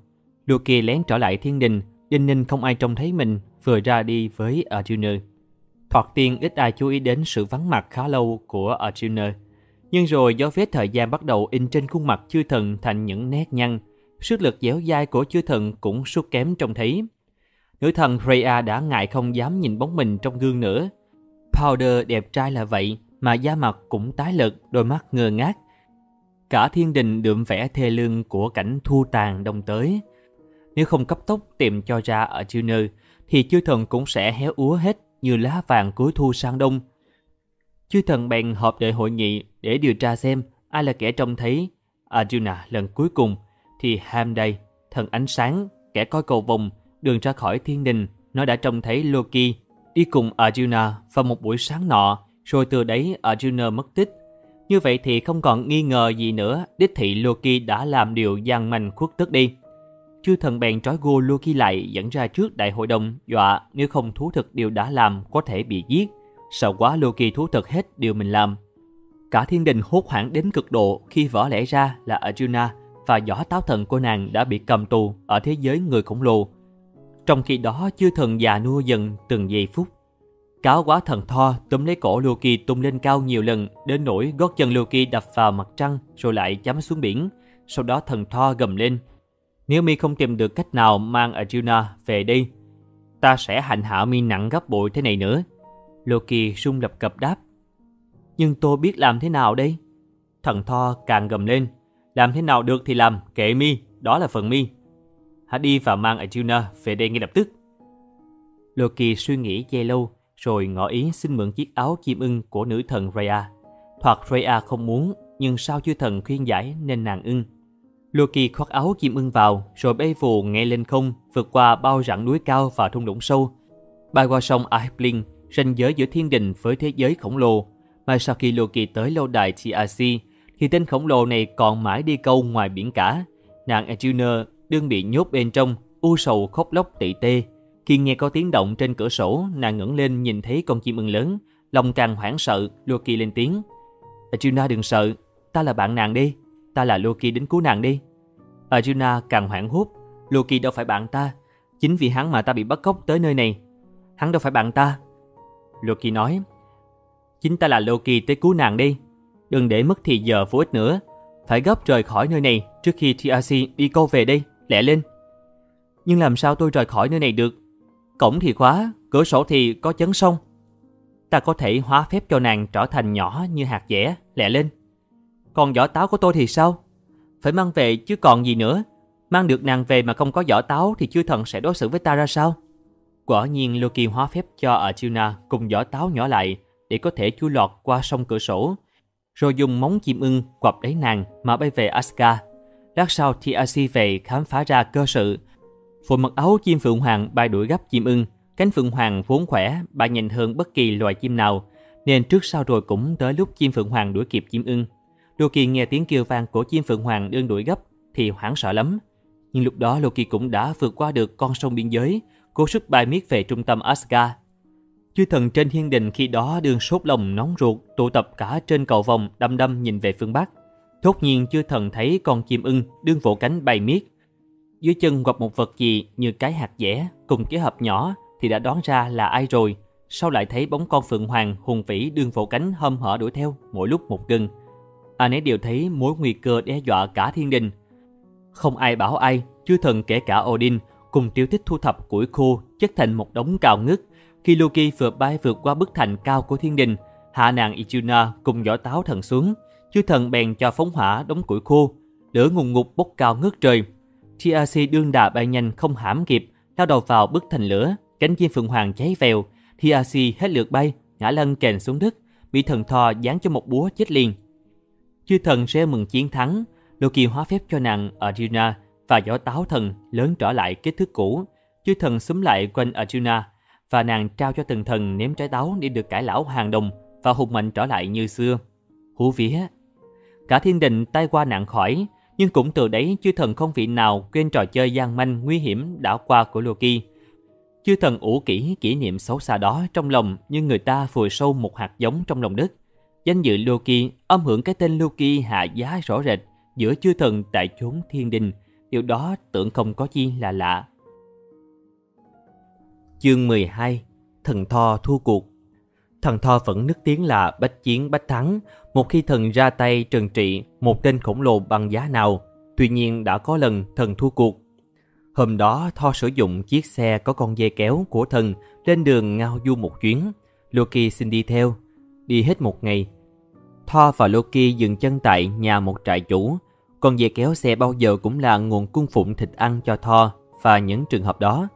Loki lén trở lại thiên đình, đinh ninh không ai trông thấy mình vừa ra đi với Arjuna. Thoạt tiên ít ai chú ý đến sự vắng mặt khá lâu của Arjuna. Nhưng rồi do vết thời gian bắt đầu in trên khuôn mặt chư thần thành những nét nhăn, sức lực dẻo dai của chư thần cũng sút kém trông thấy. Nữ thần Freya đã ngại không dám nhìn bóng mình trong gương nữa. Powder đẹp trai là vậy, mà da mặt cũng tái lực, đôi mắt ngơ ngác. Cả thiên đình đượm vẻ thê lương của cảnh thu tàn đông tới. Nếu không cấp tốc tìm cho ra ở Juno, thì chư thần cũng sẽ héo úa hết như lá vàng cuối thu sang đông. Chư thần bèn họp đợi hội nghị để điều tra xem ai là kẻ trông thấy Arjuna lần cuối cùng thì Ham đây, thần ánh sáng, kẻ coi cầu vồng, đường ra khỏi thiên đình, nó đã trông thấy Loki đi cùng Arjuna vào một buổi sáng nọ, rồi từ đấy Arjuna mất tích. Như vậy thì không còn nghi ngờ gì nữa, đích thị Loki đã làm điều gian manh khuất tức đi. Chư thần bèn trói gô Loki lại dẫn ra trước đại hội đồng, dọa nếu không thú thực điều đã làm có thể bị giết. Sợ quá Loki thú thực hết điều mình làm. Cả thiên đình hốt hoảng đến cực độ khi vỡ lẽ ra là Arjuna và giỏ táo thần của nàng đã bị cầm tù ở thế giới người khổng lồ. Trong khi đó chư thần già nua dần từng giây phút. Cáo quá thần Thor túm lấy cổ Loki tung lên cao nhiều lần đến nỗi gót chân Loki đập vào mặt trăng rồi lại chấm xuống biển. Sau đó thần Thor gầm lên. Nếu mi không tìm được cách nào mang Arjuna về đây, ta sẽ hành hạ mi nặng gấp bội thế này nữa. Loki rung lập cập đáp. Nhưng tôi biết làm thế nào đây? Thần Thor càng gầm lên. Làm thế nào được thì làm, kệ mi, đó là phần mi. Hãy đi và mang Arjuna về đây ngay lập tức. Loki suy nghĩ dây lâu, rồi ngỏ ý xin mượn chiếc áo chim ưng của nữ thần Rhea. Thoạt Rhea không muốn, nhưng sao chư thần khuyên giải nên nàng ưng. Loki khoác áo chim ưng vào, rồi bay vù ngay lên không, vượt qua bao rặng núi cao và thung lũng sâu. Bay qua sông Aibling, ranh giới giữa thiên đình với thế giới khổng lồ. Mà sau khi Loki tới lâu đài TRC, thì tên khổng lồ này còn mãi đi câu ngoài biển cả. Nàng Arjuna đương bị nhốt bên trong, u sầu khóc lóc tị tê. Khi nghe có tiếng động trên cửa sổ, nàng ngẩng lên nhìn thấy con chim ưng lớn, lòng càng hoảng sợ, Loki lên tiếng. Arjuna đừng sợ, ta là bạn nàng đi, ta là Loki đến cứu nàng đi. Arjuna càng hoảng hốt, Loki đâu phải bạn ta, chính vì hắn mà ta bị bắt cóc tới nơi này. Hắn đâu phải bạn ta. Loki nói, chính ta là Loki tới cứu nàng đi. Đừng để mất thì giờ vô ích nữa. Phải gấp rời khỏi nơi này trước khi TRC đi câu về đây, lẹ lên. Nhưng làm sao tôi rời khỏi nơi này được? Cổng thì khóa, cửa sổ thì có chấn sông. Ta có thể hóa phép cho nàng trở thành nhỏ như hạt dẻ, lẹ lên. Còn giỏ táo của tôi thì sao? Phải mang về chứ còn gì nữa. Mang được nàng về mà không có giỏ táo thì chư thần sẽ đối xử với ta ra sao? Quả nhiên Loki hóa phép cho Arjuna cùng giỏ táo nhỏ lại để có thể chui lọt qua sông cửa sổ rồi dùng móng chim ưng quặp lấy nàng mà bay về Asgard. Lát sau thì Asi về khám phá ra cơ sự. Vội mặc áo chim phượng hoàng bay đuổi gấp chim ưng, cánh phượng hoàng vốn khỏe, bay nhanh hơn bất kỳ loài chim nào, nên trước sau rồi cũng tới lúc chim phượng hoàng đuổi kịp chim ưng. Loki nghe tiếng kêu vang của chim phượng hoàng đương đuổi gấp thì hoảng sợ lắm. Nhưng lúc đó Loki cũng đã vượt qua được con sông biên giới, cố sức bay miết về trung tâm Asgard. Chư thần trên thiên đình khi đó đương sốt lòng nóng ruột, tụ tập cả trên cầu vòng đăm đăm nhìn về phương Bắc. Thốt nhiên chưa thần thấy con chim ưng đương vỗ cánh bay miết. Dưới chân gặp một vật gì như cái hạt dẻ cùng cái hộp nhỏ thì đã đoán ra là ai rồi. Sau lại thấy bóng con phượng hoàng hùng vĩ đương vỗ cánh hâm hở đuổi theo mỗi lúc một gần. anh ấy đều thấy mối nguy cơ đe dọa cả thiên đình. Không ai bảo ai, chư thần kể cả Odin cùng tiểu thích thu thập củi khô chất thành một đống cao ngất khi Loki vừa bay vượt qua bức thành cao của thiên đình, hạ nàng Ichuna cùng giỏ táo thần xuống, chư thần bèn cho phóng hỏa đống củi khô, lửa ngùng ngục bốc cao ngất trời. TRC đương đà bay nhanh không hãm kịp, lao đầu vào bức thành lửa, cánh chim phượng hoàng cháy vèo. TRC hết lượt bay, ngã lăn kèn xuống đất, bị thần thò giáng cho một búa chết liền. Chư thần sẽ mừng chiến thắng, Loki hóa phép cho nàng Arjuna và gió táo thần lớn trở lại kích thước cũ. Chư thần xúm lại quanh Arjuna và nàng trao cho từng thần ném trái táo để được cải lão hàng đồng và hùng mạnh trở lại như xưa. Hú vía! Cả thiên đình tay qua nạn khỏi, nhưng cũng từ đấy chư thần không vị nào quên trò chơi gian manh nguy hiểm đã qua của Loki. Chư thần ủ kỹ kỷ niệm xấu xa đó trong lòng như người ta vùi sâu một hạt giống trong lòng đất. Danh dự Loki âm hưởng cái tên Loki hạ giá rõ rệt giữa chư thần tại chốn thiên đình. Điều đó tưởng không có chi là lạ. Chương 12 Thần Tho thua cuộc Thần Tho vẫn nức tiếng là bách chiến bách thắng một khi thần ra tay trừng trị một tên khổng lồ bằng giá nào. Tuy nhiên đã có lần thần thua cuộc. Hôm đó Tho sử dụng chiếc xe có con dây kéo của thần lên đường ngao du một chuyến. Loki xin đi theo. Đi hết một ngày. Thor và Loki dừng chân tại nhà một trại chủ. Con dây kéo xe bao giờ cũng là nguồn cung phụng thịt ăn cho Thor và những trường hợp đó.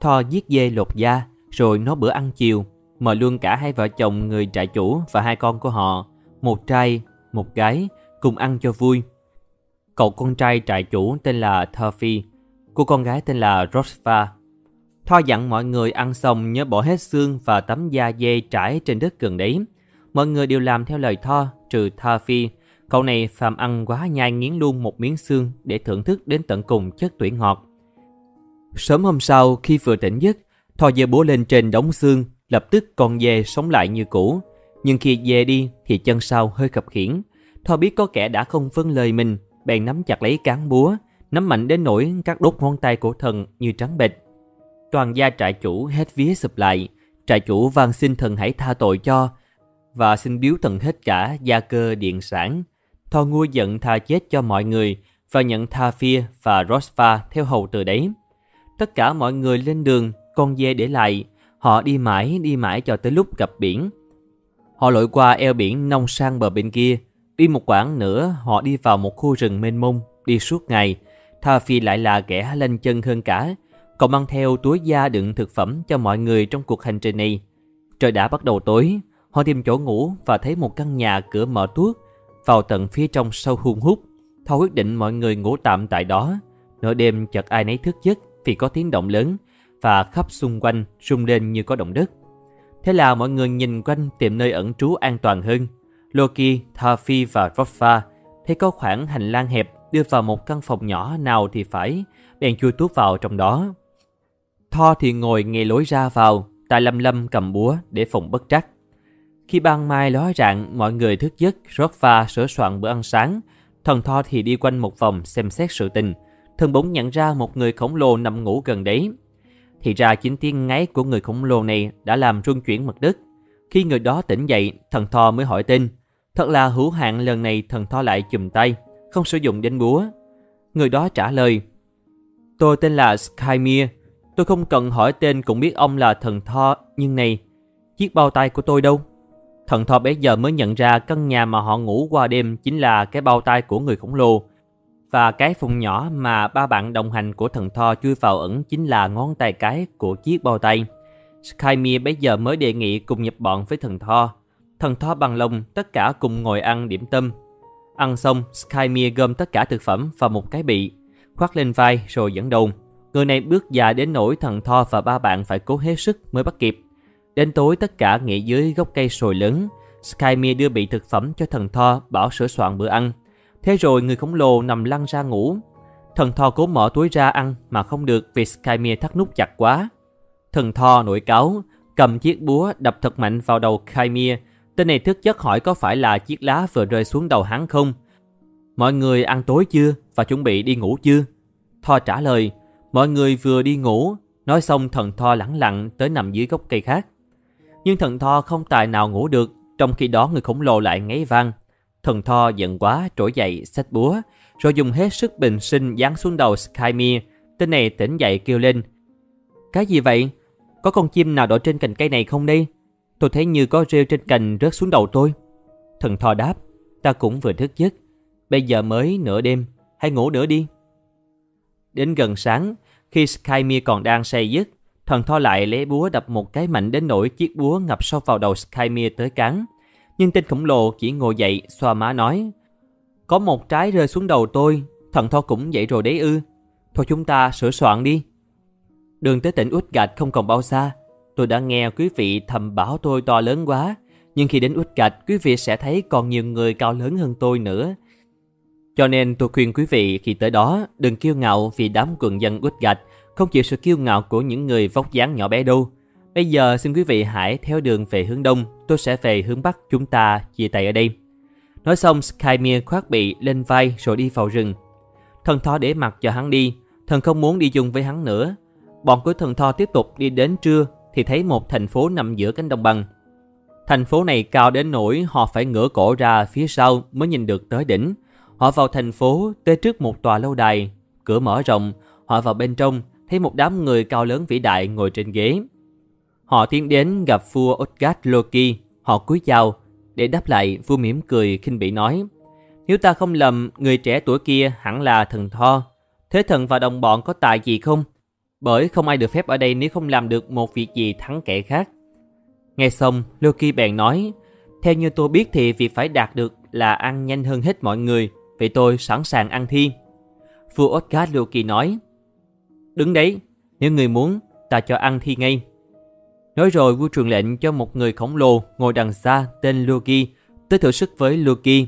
Thor giết dê lột da rồi nó bữa ăn chiều mời luôn cả hai vợ chồng người trại chủ và hai con của họ, một trai, một gái, cùng ăn cho vui. Cậu con trai trại chủ tên là Thuffy, cô con gái tên là Rosva. Thoa dặn mọi người ăn xong nhớ bỏ hết xương và tấm da dê trải trên đất gần đấy. Mọi người đều làm theo lời Tho, trừ Thuffy. Cậu này phàm ăn quá nhai nghiến luôn một miếng xương để thưởng thức đến tận cùng chất tủy ngọt. Sớm hôm sau, khi vừa tỉnh giấc, Tho dê búa lên trên đống xương Lập tức con dê sống lại như cũ. Nhưng khi về đi thì chân sau hơi khập khiển. Thò biết có kẻ đã không vâng lời mình, bèn nắm chặt lấy cán búa, nắm mạnh đến nỗi các đốt ngón tay của thần như trắng bệch. Toàn gia trại chủ hết vía sụp lại, trại chủ van xin thần hãy tha tội cho và xin biếu thần hết cả gia cơ điện sản. Thò ngu giận tha chết cho mọi người và nhận tha phia và Rosva theo hầu từ đấy. Tất cả mọi người lên đường, con dê để lại, Họ đi mãi đi mãi cho tới lúc gặp biển. Họ lội qua eo biển nông sang bờ bên kia. Đi một quãng nữa họ đi vào một khu rừng mênh mông, đi suốt ngày. Tha Phi lại là kẻ lên chân hơn cả. Cậu mang theo túi da đựng thực phẩm cho mọi người trong cuộc hành trình này. Trời đã bắt đầu tối, họ tìm chỗ ngủ và thấy một căn nhà cửa mở tuốt vào tận phía trong sâu hun hút. Tha quyết định mọi người ngủ tạm tại đó. Nửa đêm chợt ai nấy thức giấc vì có tiếng động lớn và khắp xung quanh rung lên như có động đất. Thế là mọi người nhìn quanh tìm nơi ẩn trú an toàn hơn. Loki, Thafi và Roffa thấy có khoảng hành lang hẹp đưa vào một căn phòng nhỏ nào thì phải, bèn chui tuốt vào trong đó. Thor thì ngồi nghe lối ra vào, tại lâm lâm cầm búa để phòng bất trắc. Khi ban mai ló rạng, mọi người thức giấc, Roffa sửa soạn bữa ăn sáng. Thần Thor thì đi quanh một vòng xem xét sự tình. Thần bỗng nhận ra một người khổng lồ nằm ngủ gần đấy, thì ra chính tiếng ngáy của người khổng lồ này đã làm rung chuyển mặt đất. Khi người đó tỉnh dậy, thần Tho mới hỏi tin Thật là hữu hạn lần này thần Tho lại chùm tay, không sử dụng đến búa. Người đó trả lời. Tôi tên là Skymir. Tôi không cần hỏi tên cũng biết ông là thần Tho, nhưng này, chiếc bao tay của tôi đâu? Thần Tho bấy giờ mới nhận ra căn nhà mà họ ngủ qua đêm chính là cái bao tay của người khổng lồ và cái phùng nhỏ mà ba bạn đồng hành của thần Tho chui vào ẩn chính là ngón tay cái của chiếc bao tay. Skymir bây giờ mới đề nghị cùng nhập bọn với thần Tho. Thần Tho bằng lòng tất cả cùng ngồi ăn điểm tâm. Ăn xong, Skymir gom tất cả thực phẩm vào một cái bị, khoác lên vai rồi dẫn đầu. Người này bước dài đến nỗi thần Tho và ba bạn phải cố hết sức mới bắt kịp. Đến tối tất cả nghỉ dưới gốc cây sồi lớn. Skymir đưa bị thực phẩm cho thần Tho bảo sửa soạn bữa ăn. Thế rồi người khổng lồ nằm lăn ra ngủ. Thần Thò cố mở túi ra ăn mà không được vì Skymir thắt nút chặt quá. Thần Thò nổi cáo, cầm chiếc búa đập thật mạnh vào đầu Skymir. Tên này thức giấc hỏi có phải là chiếc lá vừa rơi xuống đầu hắn không? Mọi người ăn tối chưa và chuẩn bị đi ngủ chưa? thò trả lời, mọi người vừa đi ngủ. Nói xong thần thò lẳng lặng tới nằm dưới gốc cây khác. Nhưng thần thò không tài nào ngủ được, trong khi đó người khổng lồ lại ngáy vang. Thần Tho giận quá trỗi dậy xách búa, rồi dùng hết sức bình sinh giáng xuống đầu Skymir. Tên này tỉnh dậy kêu lên. Cái gì vậy? Có con chim nào đổ trên cành cây này không đây? Tôi thấy như có rêu trên cành rớt xuống đầu tôi. Thần Tho đáp. Ta cũng vừa thức giấc. Bây giờ mới nửa đêm, hãy ngủ nữa đi. Đến gần sáng, khi Skymir còn đang say giấc, thần Thor lại lấy búa đập một cái mạnh đến nỗi chiếc búa ngập sâu vào đầu Skymir tới cán. Nhưng tên khổng lồ chỉ ngồi dậy, xoa má nói, Có một trái rơi xuống đầu tôi, thần thoa cũng vậy rồi đấy ư. Thôi chúng ta sửa soạn đi. Đường tới tỉnh Út Gạch không còn bao xa. Tôi đã nghe quý vị thầm bảo tôi to lớn quá, nhưng khi đến Út Gạch, quý vị sẽ thấy còn nhiều người cao lớn hơn tôi nữa. Cho nên tôi khuyên quý vị khi tới đó đừng kiêu ngạo vì đám quần dân Út Gạch, không chịu sự kiêu ngạo của những người vóc dáng nhỏ bé đâu. Bây giờ xin quý vị hãy theo đường về hướng đông, tôi sẽ về hướng bắc chúng ta chia tay ở đây. Nói xong, Skymir khoác bị lên vai rồi đi vào rừng. Thần Thor để mặc cho hắn đi, thần không muốn đi chung với hắn nữa. Bọn của thần Thor tiếp tục đi đến trưa thì thấy một thành phố nằm giữa cánh đồng bằng. Thành phố này cao đến nỗi họ phải ngửa cổ ra phía sau mới nhìn được tới đỉnh. Họ vào thành phố, tới trước một tòa lâu đài, cửa mở rộng, họ vào bên trong, thấy một đám người cao lớn vĩ đại ngồi trên ghế. Họ tiến đến gặp vua Utgard Loki, họ cúi chào, để đáp lại vua mỉm cười khinh bỉ nói, nếu ta không lầm, người trẻ tuổi kia hẳn là thần Thor. Thế thần và đồng bọn có tài gì không? Bởi không ai được phép ở đây nếu không làm được một việc gì thắng kẻ khác. Nghe xong, Loki bèn nói, theo như tôi biết thì việc phải đạt được là ăn nhanh hơn hết mọi người, vì tôi sẵn sàng ăn thi. Vua Oscar Loki nói, đứng đấy, nếu người muốn, ta cho ăn thi ngay. Nói rồi vua truyền lệnh cho một người khổng lồ ngồi đằng xa tên Loki tới thử sức với Loki.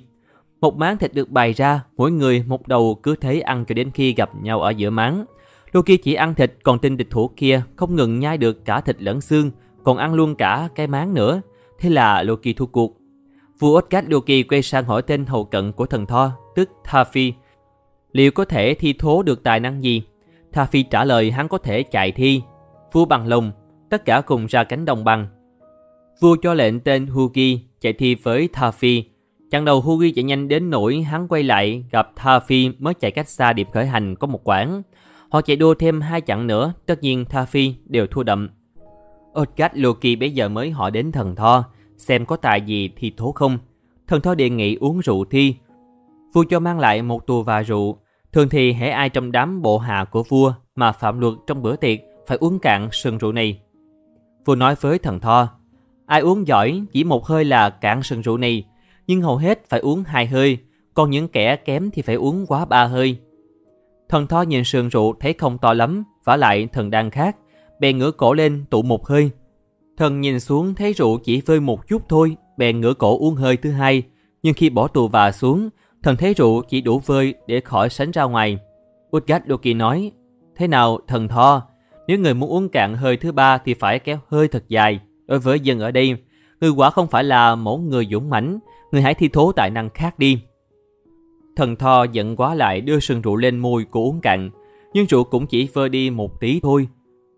Một máng thịt được bày ra, mỗi người một đầu cứ thế ăn cho đến khi gặp nhau ở giữa máng. Loki chỉ ăn thịt, còn tên địch thủ kia không ngừng nhai được cả thịt lẫn xương, còn ăn luôn cả cái máng nữa. Thế là Loki thua cuộc. Vua Osgard Loki quay sang hỏi tên hầu cận của thần Thor, tức Thafi. Liệu có thể thi thố được tài năng gì? Thafi trả lời hắn có thể chạy thi. Vua bằng lòng, tất cả cùng ra cánh đồng bằng. Vua cho lệnh tên Hugi chạy thi với Tha Phi Chặng đầu Hugi chạy nhanh đến nỗi hắn quay lại gặp Tha Phi mới chạy cách xa điểm khởi hành có một quãng. Họ chạy đua thêm hai chặng nữa, tất nhiên Tha Phi đều thua đậm. Odgat Loki bây giờ mới họ đến thần Tho xem có tài gì thì thố không. Thần Tho đề nghị uống rượu thi. Vua cho mang lại một tù và rượu. Thường thì hễ ai trong đám bộ hạ của vua mà phạm luật trong bữa tiệc phải uống cạn sừng rượu này vừa nói với thần Tho, ai uống giỏi chỉ một hơi là cạn sừng rượu này, nhưng hầu hết phải uống hai hơi, còn những kẻ kém thì phải uống quá ba hơi. Thần Tho nhìn sườn rượu thấy không to lắm, vả lại thần đang khác, bèn ngửa cổ lên tụ một hơi. Thần nhìn xuống thấy rượu chỉ vơi một chút thôi, bèn ngửa cổ uống hơi thứ hai, nhưng khi bỏ tù và xuống, thần thấy rượu chỉ đủ vơi để khỏi sánh ra ngoài. Utgat Loki nói, thế nào thần Tho, nếu người muốn uống cạn hơi thứ ba thì phải kéo hơi thật dài. Đối với dân ở đây, người quả không phải là mẫu người dũng mãnh, người hãy thi thố tài năng khác đi. Thần Tho giận quá lại đưa sừng rượu lên môi của uống cạn, nhưng rượu cũng chỉ vơi đi một tí thôi.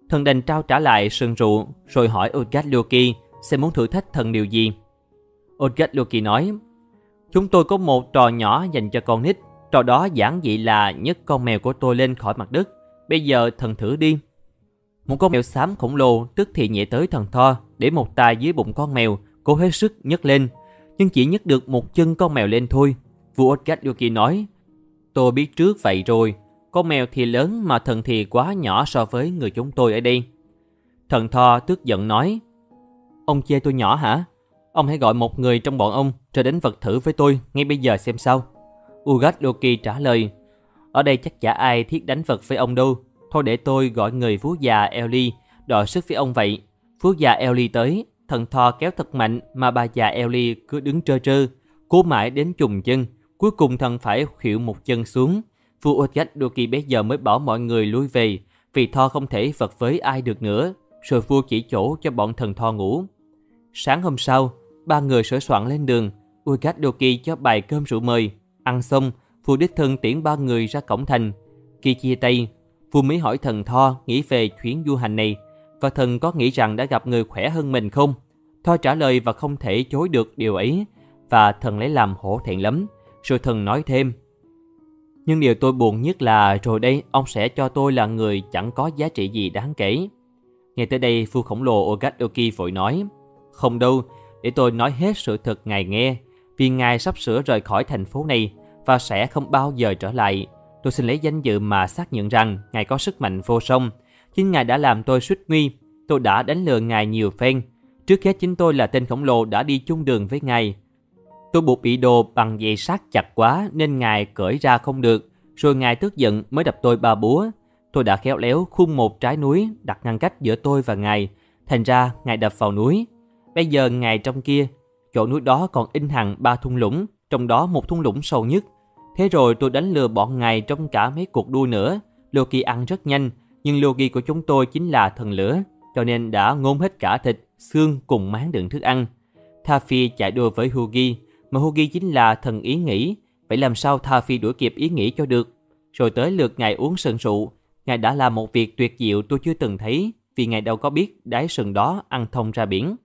Thần đành trao trả lại sừng rượu rồi hỏi Odgard Loki sẽ muốn thử thách thần điều gì. Odgard Loki nói, Chúng tôi có một trò nhỏ dành cho con nít, trò đó giản dị là nhấc con mèo của tôi lên khỏi mặt đất. Bây giờ thần thử đi. Một con mèo xám khổng lồ tức thì nhẹ tới thần Tho để một tay dưới bụng con mèo, cố hết sức nhấc lên. Nhưng chỉ nhấc được một chân con mèo lên thôi. Vua Odgard Yuki nói, Tôi biết trước vậy rồi, con mèo thì lớn mà thần thì quá nhỏ so với người chúng tôi ở đây. Thần Tho tức giận nói, Ông chê tôi nhỏ hả? Ông hãy gọi một người trong bọn ông rồi đến vật thử với tôi ngay bây giờ xem sao. Ugat Loki trả lời, ở đây chắc chả ai thiết đánh vật với ông đâu. Thôi để tôi gọi người vú già Ellie đòi sức với ông vậy. Vú già Ellie tới, thần thò kéo thật mạnh mà bà già Ellie cứ đứng trơ trơ, cố mãi đến trùng chân. Cuối cùng thần phải khuỵu một chân xuống. Vua Odgách đôi kỳ bây giờ mới bảo mọi người lui về, vì Tho không thể vật với ai được nữa. Rồi vua chỉ chỗ cho bọn thần Tho ngủ. Sáng hôm sau, ba người sửa soạn lên đường. Udgách đôi kỳ cho bài cơm rượu mời. Ăn xong, vua đích thân tiễn ba người ra cổng thành. Khi chia tay, vua mỹ hỏi thần Tho nghĩ về chuyến du hành này và thần có nghĩ rằng đã gặp người khỏe hơn mình không? Tho trả lời và không thể chối được điều ấy và thần lấy làm hổ thẹn lắm. Rồi thần nói thêm Nhưng điều tôi buồn nhất là rồi đây ông sẽ cho tôi là người chẳng có giá trị gì đáng kể. Nghe tới đây vua khổng lồ Ogadoki vội nói Không đâu, để tôi nói hết sự thật ngài nghe. vì ngài sắp sửa rời khỏi thành phố này và sẽ không bao giờ trở lại. Tôi xin lấy danh dự mà xác nhận rằng ngài có sức mạnh vô song. Chính ngài đã làm tôi suýt nguy. Tôi đã đánh lừa ngài nhiều phen. Trước hết chính tôi là tên khổng lồ đã đi chung đường với ngài. Tôi buộc bị đồ bằng dây sắt chặt quá nên ngài cởi ra không được. Rồi ngài tức giận mới đập tôi ba búa. Tôi đã khéo léo khung một trái núi đặt ngăn cách giữa tôi và ngài. Thành ra ngài đập vào núi. Bây giờ ngài trong kia, chỗ núi đó còn in hẳn ba thung lũng, trong đó một thung lũng sâu nhất. Thế rồi tôi đánh lừa bọn ngài trong cả mấy cuộc đua nữa. Loki ăn rất nhanh, nhưng Loki của chúng tôi chính là thần lửa, cho nên đã ngôn hết cả thịt, xương cùng máng đựng thức ăn. Thafi chạy đua với Hugi, mà Hugi chính là thần ý nghĩ, vậy làm sao Thafi đuổi kịp ý nghĩ cho được? Rồi tới lượt ngài uống sừng sụ, ngài đã làm một việc tuyệt diệu tôi chưa từng thấy, vì ngài đâu có biết đáy sừng đó ăn thông ra biển.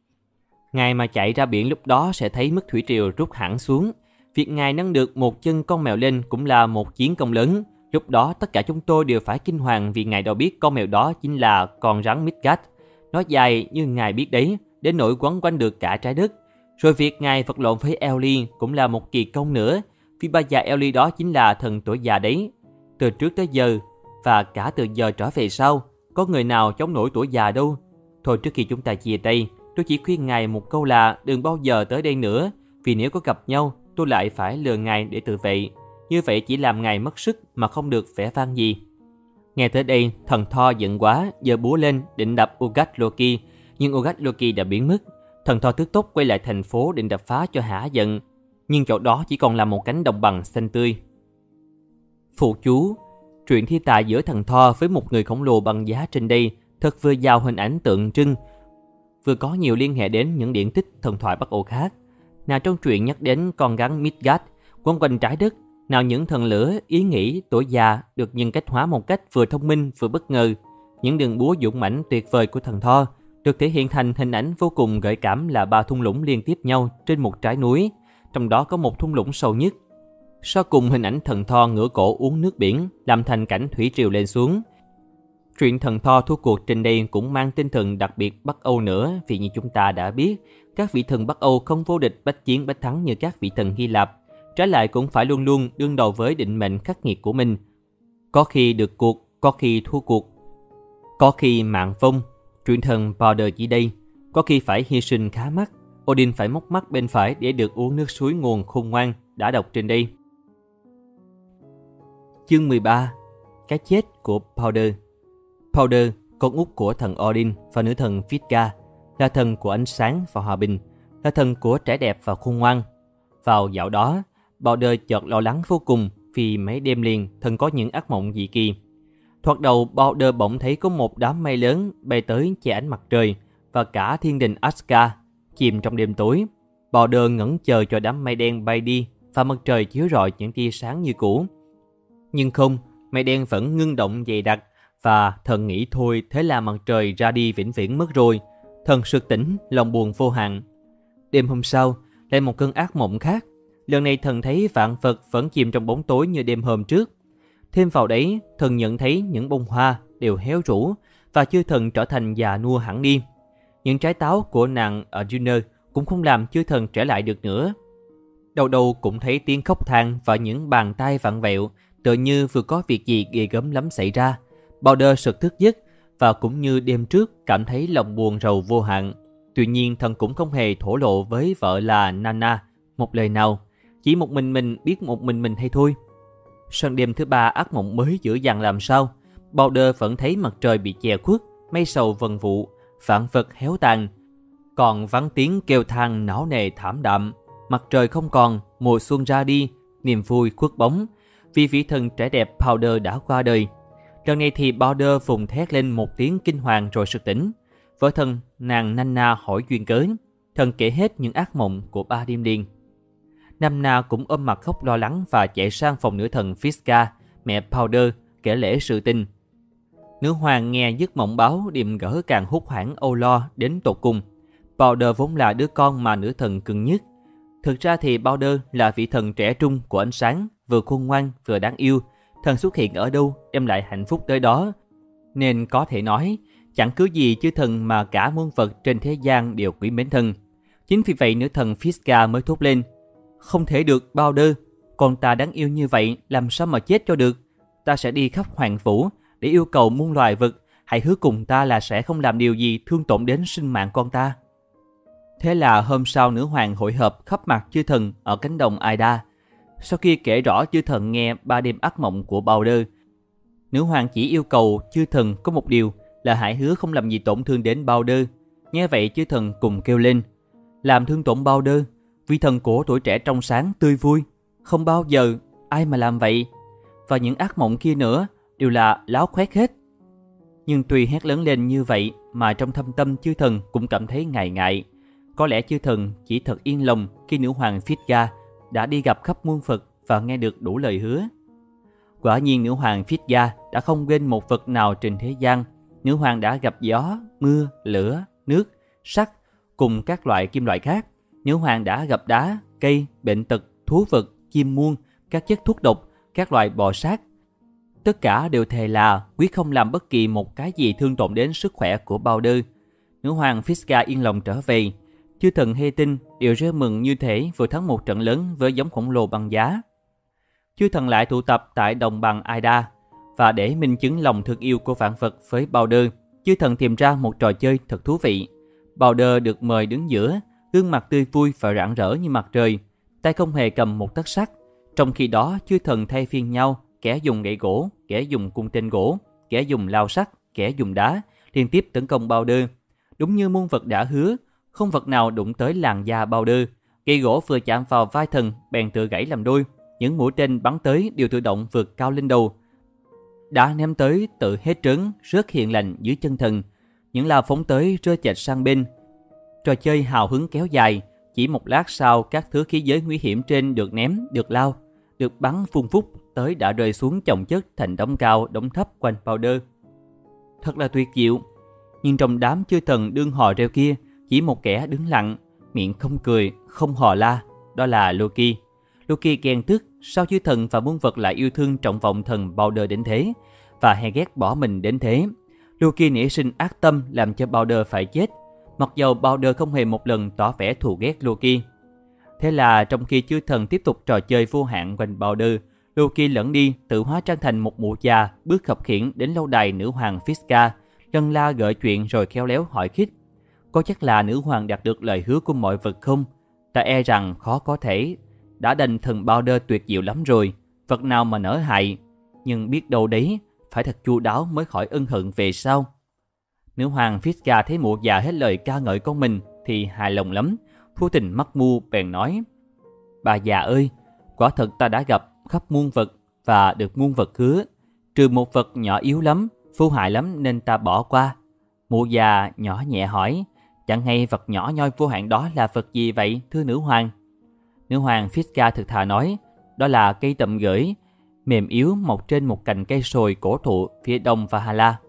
Ngài mà chạy ra biển lúc đó sẽ thấy mức thủy triều rút hẳn xuống. Việc ngài nâng được một chân con mèo lên cũng là một chiến công lớn. Lúc đó tất cả chúng tôi đều phải kinh hoàng vì ngài đâu biết con mèo đó chính là con rắn Midgard. Nó dài như ngài biết đấy, đến nỗi quấn quanh được cả trái đất. Rồi việc ngài vật lộn với Ellie cũng là một kỳ công nữa, vì ba già Ellie đó chính là thần tuổi già đấy. Từ trước tới giờ, và cả từ giờ trở về sau, có người nào chống nổi tuổi già đâu. Thôi trước khi chúng ta chia tay, tôi chỉ khuyên ngài một câu là đừng bao giờ tới đây nữa, vì nếu có gặp nhau, tôi lại phải lừa ngài để tự vệ. Như vậy chỉ làm ngài mất sức mà không được vẻ vang gì. Nghe tới đây, thần tho giận quá, giờ búa lên định đập Ugat Loki, nhưng Ugat Loki đã biến mất. Thần tho tức tốc quay lại thành phố định đập phá cho hả giận, nhưng chỗ đó chỉ còn là một cánh đồng bằng xanh tươi. Phụ chú, truyện thi tài giữa thần tho với một người khổng lồ bằng giá trên đây thật vừa giàu hình ảnh tượng trưng, vừa có nhiều liên hệ đến những điển tích thần thoại Bắc Âu khác. Nào trong truyện nhắc đến con rắn Midgard quấn quanh trái đất, nào những thần lửa, ý nghĩ, tuổi già được nhân cách hóa một cách vừa thông minh vừa bất ngờ. Những đường búa dũng mãnh tuyệt vời của thần Thor được thể hiện thành hình ảnh vô cùng gợi cảm là ba thung lũng liên tiếp nhau trên một trái núi, trong đó có một thung lũng sâu nhất. Sau cùng hình ảnh thần Thor ngửa cổ uống nước biển, làm thành cảnh thủy triều lên xuống. Truyện thần Thor thua cuộc trên đây cũng mang tinh thần đặc biệt Bắc Âu nữa vì như chúng ta đã biết, các vị thần Bắc Âu không vô địch bách chiến bách thắng như các vị thần Hy Lạp, trái lại cũng phải luôn luôn đương đầu với định mệnh khắc nghiệt của mình. Có khi được cuộc, có khi thua cuộc. Có khi mạng vong, truyện thần Powder chỉ đây, có khi phải hy sinh khá mắc. Odin phải móc mắt bên phải để được uống nước suối nguồn khôn ngoan đã đọc trên đây. Chương 13 Cái chết của Powder Powder, con út của thần Odin và nữ thần Vidga, là thần của ánh sáng và hòa bình, là thần của trẻ đẹp và khôn ngoan. Vào dạo đó, Powder chợt lo lắng vô cùng vì mấy đêm liền thần có những ác mộng dị kỳ. Thoạt đầu Powder bỗng thấy có một đám mây lớn bay tới che ánh mặt trời và cả thiên đình Aska chìm trong đêm tối. Powder ngẩn chờ cho đám mây đen bay đi và mặt trời chiếu rọi những tia sáng như cũ. Nhưng không, mây đen vẫn ngưng động dày đặc và thần nghĩ thôi thế là mặt trời ra đi vĩnh viễn mất rồi. Thần sực tỉnh, lòng buồn vô hạn. Đêm hôm sau, lại một cơn ác mộng khác. Lần này thần thấy vạn vật vẫn chìm trong bóng tối như đêm hôm trước. Thêm vào đấy, thần nhận thấy những bông hoa đều héo rũ và chư thần trở thành già nua hẳn đi. Những trái táo của nàng ở Juno cũng không làm chư thần trở lại được nữa. Đầu đầu cũng thấy tiếng khóc than và những bàn tay vặn vẹo, tựa như vừa có việc gì ghê gớm lắm xảy ra. Powder sực thức giấc và cũng như đêm trước cảm thấy lòng buồn rầu vô hạn. Tuy nhiên thần cũng không hề thổ lộ với vợ là Nana một lời nào, chỉ một mình mình biết một mình mình hay thôi. Sang đêm thứ ba ác mộng mới dữ dằn làm sao, Powder vẫn thấy mặt trời bị che khuất, mây sầu vần vụ, phản vật héo tàn. Còn vắng tiếng kêu than não nề thảm đạm, mặt trời không còn, mùa xuân ra đi, niềm vui khuất bóng, vì vị thần trẻ đẹp Powder đã qua đời. Lần này thì Border vùng thét lên một tiếng kinh hoàng rồi sực tỉnh. Vợ thần nàng Nana hỏi duyên cớ, thần kể hết những ác mộng của ba đêm liền. Namna cũng ôm mặt khóc lo lắng và chạy sang phòng nữ thần Fiska, mẹ Powder, kể lễ sự tình. Nữ hoàng nghe dứt mộng báo điềm gỡ càng hút hoảng âu lo đến tột cùng. Powder vốn là đứa con mà nữ thần cưng nhất. Thực ra thì Powder là vị thần trẻ trung của ánh sáng, vừa khôn ngoan vừa đáng yêu. Thần xuất hiện ở đâu đem lại hạnh phúc tới đó. Nên có thể nói, chẳng cứ gì chứ thần mà cả muôn vật trên thế gian đều quý mến thần. Chính vì vậy nữ thần Fiska mới thốt lên. Không thể được bao đơ. Con ta đáng yêu như vậy làm sao mà chết cho được. Ta sẽ đi khắp hoàng phủ để yêu cầu muôn loài vật hãy hứa cùng ta là sẽ không làm điều gì thương tổn đến sinh mạng con ta. Thế là hôm sau nữ hoàng hội hợp khắp mặt chư thần ở cánh đồng Aida. Sau khi kể rõ chư thần nghe ba đêm ác mộng của bao đơ, nữ hoàng chỉ yêu cầu chư thần có một điều là hãy hứa không làm gì tổn thương đến bao đơ. Nghe vậy chư thần cùng kêu lên, làm thương tổn bao đơ, vì thần của tuổi trẻ trong sáng tươi vui. Không bao giờ ai mà làm vậy. Và những ác mộng kia nữa đều là láo khoét hết. Nhưng tuy hét lớn lên như vậy mà trong thâm tâm chư thần cũng cảm thấy ngại ngại. Có lẽ chư thần chỉ thật yên lòng khi nữ hoàng Phitga đã đi gặp khắp muôn Phật và nghe được đủ lời hứa. Quả nhiên nữ hoàng Phitga đã không quên một vật nào trên thế gian. Nữ hoàng đã gặp gió, mưa, lửa, nước, sắt cùng các loại kim loại khác. Nữ hoàng đã gặp đá, cây, bệnh tật, thú vật, chim muôn, các chất thuốc độc, các loại bò sát, Tất cả đều thề là quyết không làm bất kỳ một cái gì thương tổn đến sức khỏe của bao đơ. Nữ hoàng Fiska yên lòng trở về. Chư thần hê tinh đều rơi mừng như thể vừa thắng một trận lớn với giống khổng lồ bằng giá. Chư thần lại tụ tập tại đồng bằng Aida và để minh chứng lòng thương yêu của vạn vật với bao đơ, chư thần tìm ra một trò chơi thật thú vị. Bao đơ được mời đứng giữa, gương mặt tươi vui và rạng rỡ như mặt trời, tay không hề cầm một tấc sắt. Trong khi đó, chư thần thay phiên nhau kẻ dùng gậy gỗ, kẻ dùng cung tên gỗ, kẻ dùng lao sắt, kẻ dùng đá, liên tiếp tấn công bao đơ. Đúng như muôn vật đã hứa, không vật nào đụng tới làn da bao đơ. cây gỗ vừa chạm vào vai thần, bèn tự gãy làm đôi. Những mũi tên bắn tới đều tự động vượt cao lên đầu. Đã ném tới tự hết trứng, rớt hiện lành dưới chân thần. Những la phóng tới rơi chệch sang bên. Trò chơi hào hứng kéo dài, chỉ một lát sau các thứ khí giới nguy hiểm trên được ném, được lao, được bắn phun phúc tới đã rơi xuống chồng chất thành đống cao, đống thấp quanh powder. Thật là tuyệt diệu, nhưng trong đám chư thần đương hò reo kia, chỉ một kẻ đứng lặng, miệng không cười, không hò la, đó là Loki. Loki ghen tức sao chư thần và muôn vật lại yêu thương trọng vọng thần Bowder đến thế, và hay ghét bỏ mình đến thế. Loki nảy sinh ác tâm làm cho Bowder phải chết, mặc dầu Bowder không hề một lần tỏ vẻ thù ghét Loki. Thế là trong khi chư thần tiếp tục trò chơi vô hạn quanh Bowder, Loki lẫn đi tự hóa trang thành một mụ già bước khập khiển đến lâu đài nữ hoàng Fiska, lân la gợi chuyện rồi khéo léo hỏi khích. Có chắc là nữ hoàng đạt được lời hứa của mọi vật không? Ta e rằng khó có thể. Đã đành thần bao đơ tuyệt diệu lắm rồi, vật nào mà nở hại. Nhưng biết đâu đấy, phải thật chu đáo mới khỏi ân hận về sau. Nữ hoàng Fiska thấy mụ già hết lời ca ngợi con mình thì hài lòng lắm. Phu tình mắt mu bèn nói. Bà già ơi, quả thật ta đã gặp khắp muôn vật và được muôn vật hứa, trừ một vật nhỏ yếu lắm, phu hại lắm nên ta bỏ qua. Mụ già nhỏ nhẹ hỏi, chẳng hay vật nhỏ nhoi vô hạn đó là vật gì vậy, thưa nữ hoàng? Nữ hoàng Fiska thực thà nói, đó là cây tầm gửi, mềm yếu mọc trên một cành cây sồi cổ thụ phía đông Valhalla.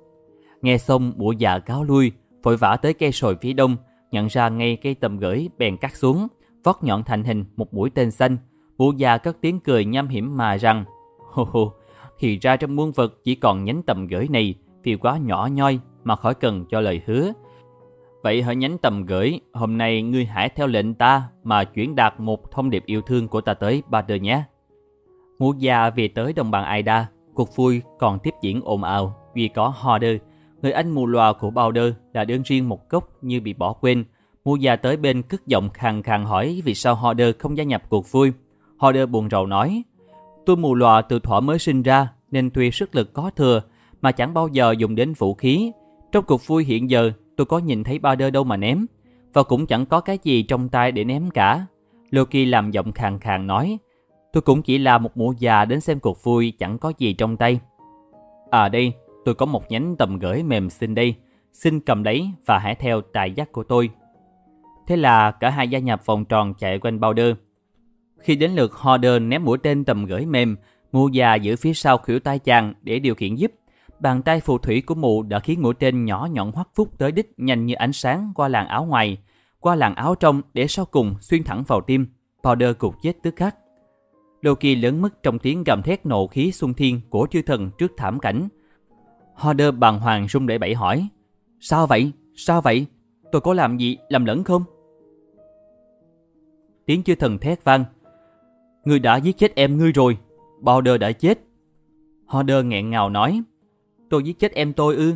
Nghe xong bộ già dạ cáo lui, vội vã tới cây sồi phía đông, nhận ra ngay cây tầm gửi bèn cắt xuống, vót nhọn thành hình một mũi tên xanh, bộ già dạ cất tiếng cười nham hiểm mà rằng Hô hô, thì ra trong muôn vật chỉ còn nhánh tầm gửi này vì quá nhỏ nhoi mà khỏi cần cho lời hứa. Vậy hỡi nhánh tầm gửi, hôm nay ngươi hãy theo lệnh ta mà chuyển đạt một thông điệp yêu thương của ta tới Bader nhé. Mũ già về tới đồng bằng Aida, cuộc vui còn tiếp diễn ồn ào vì có Horder, người anh mù loà của Bowder đã đứng riêng một góc như bị bỏ quên. Mũ già tới bên cất giọng khàn khàn hỏi vì sao Horder không gia nhập cuộc vui. Horder buồn rầu nói, tôi mù lòa từ thuở mới sinh ra nên tuy sức lực có thừa mà chẳng bao giờ dùng đến vũ khí. Trong cuộc vui hiện giờ tôi có nhìn thấy ba đơ đâu mà ném và cũng chẳng có cái gì trong tay để ném cả. Loki làm giọng khàn khàn nói, tôi cũng chỉ là một mụ già đến xem cuộc vui chẳng có gì trong tay. À đây, tôi có một nhánh tầm gửi mềm xin đây, xin cầm lấy và hãy theo tài giác của tôi. Thế là cả hai gia nhập vòng tròn chạy quanh bao đơ. Khi đến lượt Horder ném mũi tên tầm gửi mềm, mụ già giữ phía sau khuỷu tay chàng để điều khiển giúp. Bàn tay phù thủy của mụ đã khiến mũi tên nhỏ nhọn hoắt phúc tới đích nhanh như ánh sáng qua làn áo ngoài, qua làn áo trong để sau cùng xuyên thẳng vào tim. Powder cục chết tức khắc. Loki lớn mất trong tiếng gầm thét nộ khí xung thiên của chư thần trước thảm cảnh. Hoder bàng hoàng rung để bẫy hỏi. Sao vậy? Sao vậy? Tôi có làm gì làm lẫn không? Tiếng chư thần thét vang Ngươi đã giết chết em ngươi rồi. Powder đã chết. Hodder nghẹn ngào nói. Tôi giết chết em tôi ư.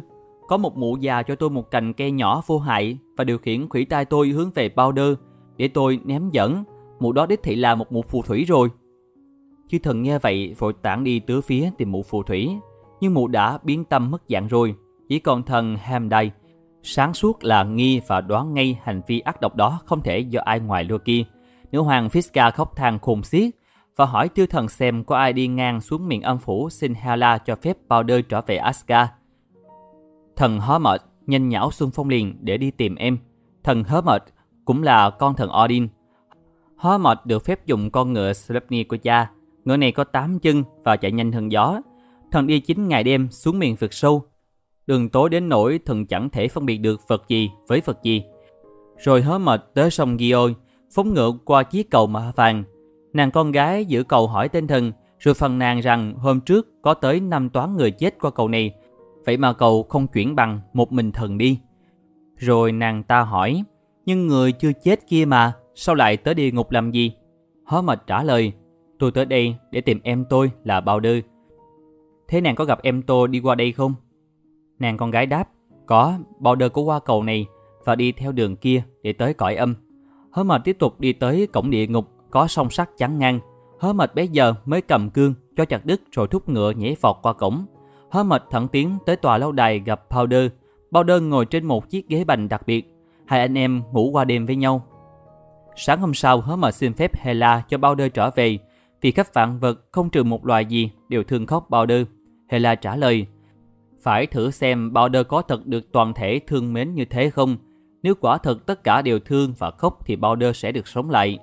Có một mụ già cho tôi một cành cây nhỏ vô hại và điều khiển khủy tay tôi hướng về Powder để tôi ném dẫn. Mụ đó đích thị là một mụ phù thủy rồi. Chư thần nghe vậy vội tản đi tứ phía tìm mụ phù thủy. Nhưng mụ đã biến tâm mất dạng rồi. Chỉ còn thần Hamday sáng suốt là nghi và đoán ngay hành vi ác độc đó không thể do ai ngoài Loki. Nữ hoàng Fiska khóc than khôn xiết và hỏi tiêu thần xem có ai đi ngang xuống miền âm phủ xin Hela cho phép Powder trở về Asgard. Thần Hermod nhanh nhảo xuân phong liền để đi tìm em. Thần Hermod cũng là con thần Odin. Hermod được phép dùng con ngựa Sleipnir của cha. Ngựa này có 8 chân và chạy nhanh hơn gió. Thần đi 9 ngày đêm xuống miền vực sâu. Đường tối đến nỗi thần chẳng thể phân biệt được vật gì với vật gì. Rồi Hermod tới sông Gioi, phóng ngựa qua chiếc cầu mạ vàng. Nàng con gái giữ cầu hỏi tên thần, rồi phần nàng rằng hôm trước có tới năm toán người chết qua cầu này, vậy mà cầu không chuyển bằng một mình thần đi. Rồi nàng ta hỏi, nhưng người chưa chết kia mà, sao lại tới địa ngục làm gì? Hó mệt trả lời, tôi tới đây để tìm em tôi là Bao Đư. Thế nàng có gặp em tôi đi qua đây không? Nàng con gái đáp, có, Bao Đơ có qua cầu này và đi theo đường kia để tới cõi âm. Hớ mà tiếp tục đi tới cổng địa ngục có song sắt chắn ngang. Hớ mệt bấy giờ mới cầm cương cho chặt đứt rồi thúc ngựa nhảy vọt qua cổng. Hớ mệt thẳng tiến tới tòa lâu đài gặp Powder. Powder ngồi trên một chiếc ghế bành đặc biệt. Hai anh em ngủ qua đêm với nhau. Sáng hôm sau, hớ mệt xin phép Hela cho Powder trở về. Vì khắp vạn vật không trừ một loài gì đều thương khóc Powder. Hela trả lời, phải thử xem Powder có thật được toàn thể thương mến như thế không? Nếu quả thật tất cả đều thương và khóc thì Powder sẽ được sống lại.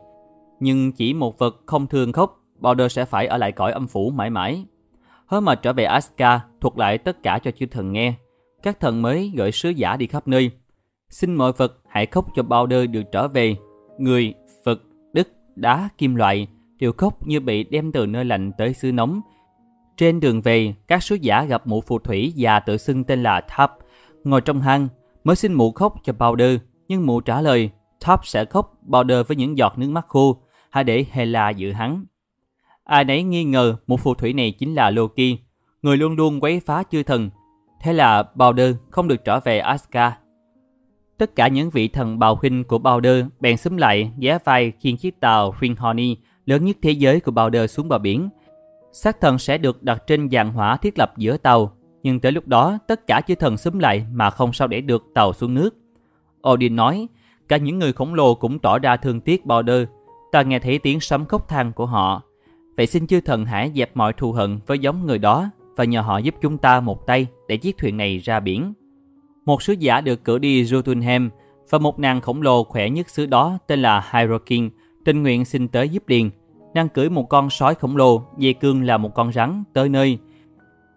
Nhưng chỉ một vật không thương khóc, Powder sẽ phải ở lại cõi âm phủ mãi mãi. Hớ mà trở về Aska, thuật lại tất cả cho chư thần nghe. Các thần mới gửi sứ giả đi khắp nơi. Xin mọi vật hãy khóc cho Powder được trở về. Người, vật, đất, đá, kim loại đều khóc như bị đem từ nơi lạnh tới xứ nóng. Trên đường về, các sứ giả gặp mụ phù thủy già tự xưng tên là Tháp, ngồi trong hang, mới xin mụ khóc cho Powder, nhưng mụ trả lời Tháp sẽ khóc Powder với những giọt nước mắt khô, hãy để Hela giữ hắn. À, Ai nấy nghi ngờ một phù thủy này chính là Loki, người luôn luôn quấy phá chư thần. Thế là Balder không được trở về Asgard. Tất cả những vị thần bào huynh của Balder bèn xúm lại giá vai khiên chiếc tàu Hringhorni lớn nhất thế giới của Balder xuống bờ biển. Sát thần sẽ được đặt trên dàn hỏa thiết lập giữa tàu, nhưng tới lúc đó tất cả chư thần xúm lại mà không sao để được tàu xuống nước. Odin nói, cả những người khổng lồ cũng tỏ ra thương tiếc Balder. Ta nghe thấy tiếng sấm khóc than của họ. Vậy xin chư thần hãy dẹp mọi thù hận với giống người đó và nhờ họ giúp chúng ta một tay để chiếc thuyền này ra biển. Một sứ giả được cử đi Jotunheim và một nàng khổng lồ khỏe nhất xứ đó tên là Hyrokin tình nguyện xin tới giúp liền. Nàng cưỡi một con sói khổng lồ, dây cương là một con rắn tới nơi.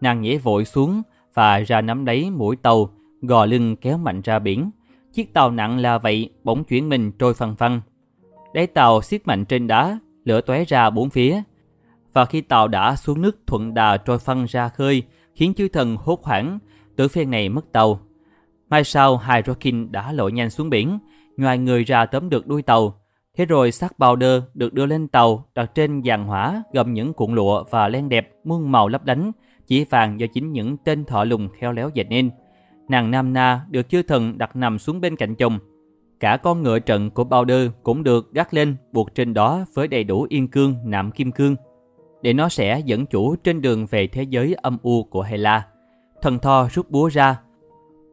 Nàng nhảy vội xuống và ra nắm lấy mũi tàu, gò lưng kéo mạnh ra biển. Chiếc tàu nặng là vậy, bỗng chuyển mình trôi phăng phăng. Đáy tàu xiết mạnh trên đá, lửa tóe ra bốn phía, và khi tàu đã xuống nước thuận đà trôi phăng ra khơi, khiến chư thần hốt hoảng, tử phen này mất tàu. Mai sau, hai Rokin đã lội nhanh xuống biển, ngoài người ra tóm được đuôi tàu. Thế rồi xác bào đơ được đưa lên tàu, đặt trên giàn hỏa, gồm những cuộn lụa và len đẹp muôn màu lấp lánh, chỉ vàng do chính những tên thọ lùng khéo léo dệt nên. Nàng Nam Na được chư thần đặt nằm xuống bên cạnh chồng. Cả con ngựa trận của bao đơ cũng được gác lên buộc trên đó với đầy đủ yên cương, nạm kim cương để nó sẽ dẫn chủ trên đường về thế giới âm u của Hela. Thần Thor rút búa ra.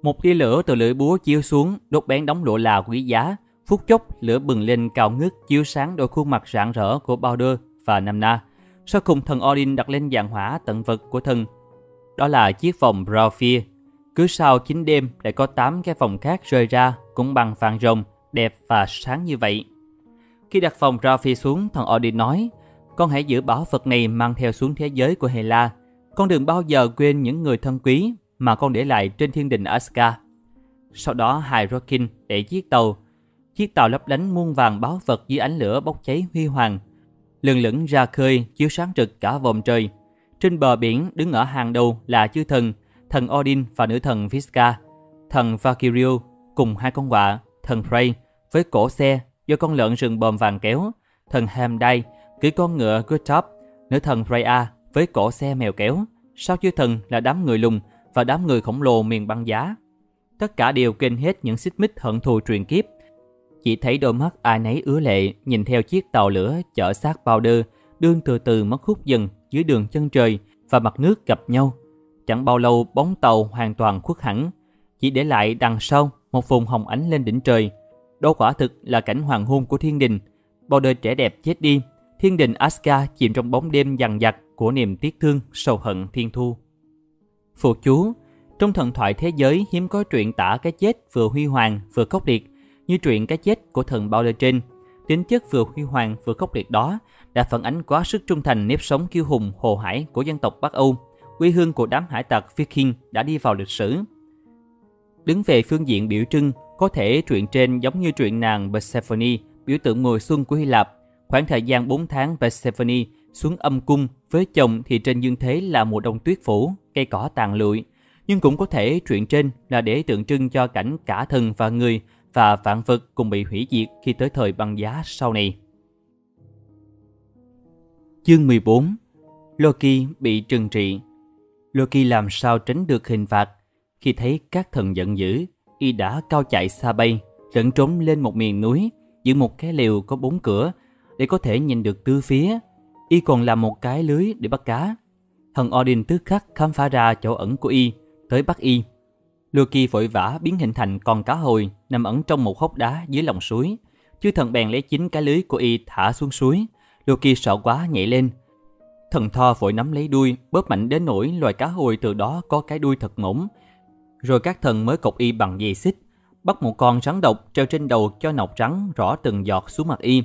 Một tia lửa từ lưỡi búa chiếu xuống, đốt bén đóng lụa là quý giá. Phút chốc, lửa bừng lên cao ngất chiếu sáng đôi khuôn mặt rạng rỡ của Baldur và Namna. Sau cùng thần Odin đặt lên dạng hỏa tận vật của thần. Đó là chiếc vòng Braufir. Cứ sau 9 đêm lại có 8 cái vòng khác rơi ra cũng bằng vàng rồng, đẹp và sáng như vậy. Khi đặt vòng phi xuống, thần Odin nói con hãy giữ bảo vật này mang theo xuống thế giới của Hela. Con đừng bao giờ quên những người thân quý mà con để lại trên thiên đình Asgard. Sau đó Hai Rokin để chiếc tàu. Chiếc tàu lấp lánh muôn vàng báo vật dưới ánh lửa bốc cháy huy hoàng. Lừng lững ra khơi chiếu sáng rực cả vòng trời. Trên bờ biển đứng ở hàng đầu là chư thần, thần Odin và nữ thần viska thần Valkyrie cùng hai con quạ, thần Frey với cổ xe do con lợn rừng bòm vàng kéo, thần Hamdai cưỡi con ngựa Gustav, nữ thần Freya với cổ xe mèo kéo, sau chư thần là đám người lùng và đám người khổng lồ miền băng giá. Tất cả đều kênh hết những xích mích hận thù truyền kiếp. Chỉ thấy đôi mắt ai nấy ứa lệ nhìn theo chiếc tàu lửa chở xác bao đơ, đương từ từ mất hút dần dưới đường chân trời và mặt nước gặp nhau. Chẳng bao lâu bóng tàu hoàn toàn khuất hẳn, chỉ để lại đằng sau một vùng hồng ánh lên đỉnh trời. Đó quả thực là cảnh hoàng hôn của thiên đình. Bao đời trẻ đẹp chết đi, thiên đình Aska chìm trong bóng đêm dằn dặt của niềm tiếc thương, sầu hận thiên thu. Phụ chú Trong thần thoại thế giới hiếm có truyện tả cái chết vừa huy hoàng vừa khốc liệt như truyện cái chết của thần bao đời trên. Tính chất vừa huy hoàng vừa khốc liệt đó đã phản ánh quá sức trung thành nếp sống kiêu hùng hồ hải của dân tộc Bắc Âu, quê hương của đám hải tặc Viking đã đi vào lịch sử. Đứng về phương diện biểu trưng, có thể truyện trên giống như truyện nàng Persephone, biểu tượng mùa xuân của Hy Lạp. Khoảng thời gian 4 tháng Persephone xuống âm cung với chồng thì trên dương thế là mùa đông tuyết phủ, cây cỏ tàn lụi. Nhưng cũng có thể truyện trên là để tượng trưng cho cảnh cả thần và người và vạn vật cùng bị hủy diệt khi tới thời băng giá sau này. Chương 14 Loki bị trừng trị Loki làm sao tránh được hình phạt khi thấy các thần giận dữ, y đã cao chạy xa bay, lẫn trốn lên một miền núi, giữ một cái lều có bốn cửa để có thể nhìn được tứ phía. Y còn làm một cái lưới để bắt cá. Thần Odin tức khắc khám phá ra chỗ ẩn của y, tới bắt y. Loki vội vã biến hình thành con cá hồi nằm ẩn trong một hốc đá dưới lòng suối. Chư thần bèn lấy chính cái lưới của y thả xuống suối. Loki sợ quá nhảy lên. Thần Thor vội nắm lấy đuôi, bóp mạnh đến nỗi loài cá hồi từ đó có cái đuôi thật ngỗng rồi các thần mới cột y bằng dây xích, bắt một con rắn độc treo trên đầu cho nọc rắn rõ từng giọt xuống mặt y.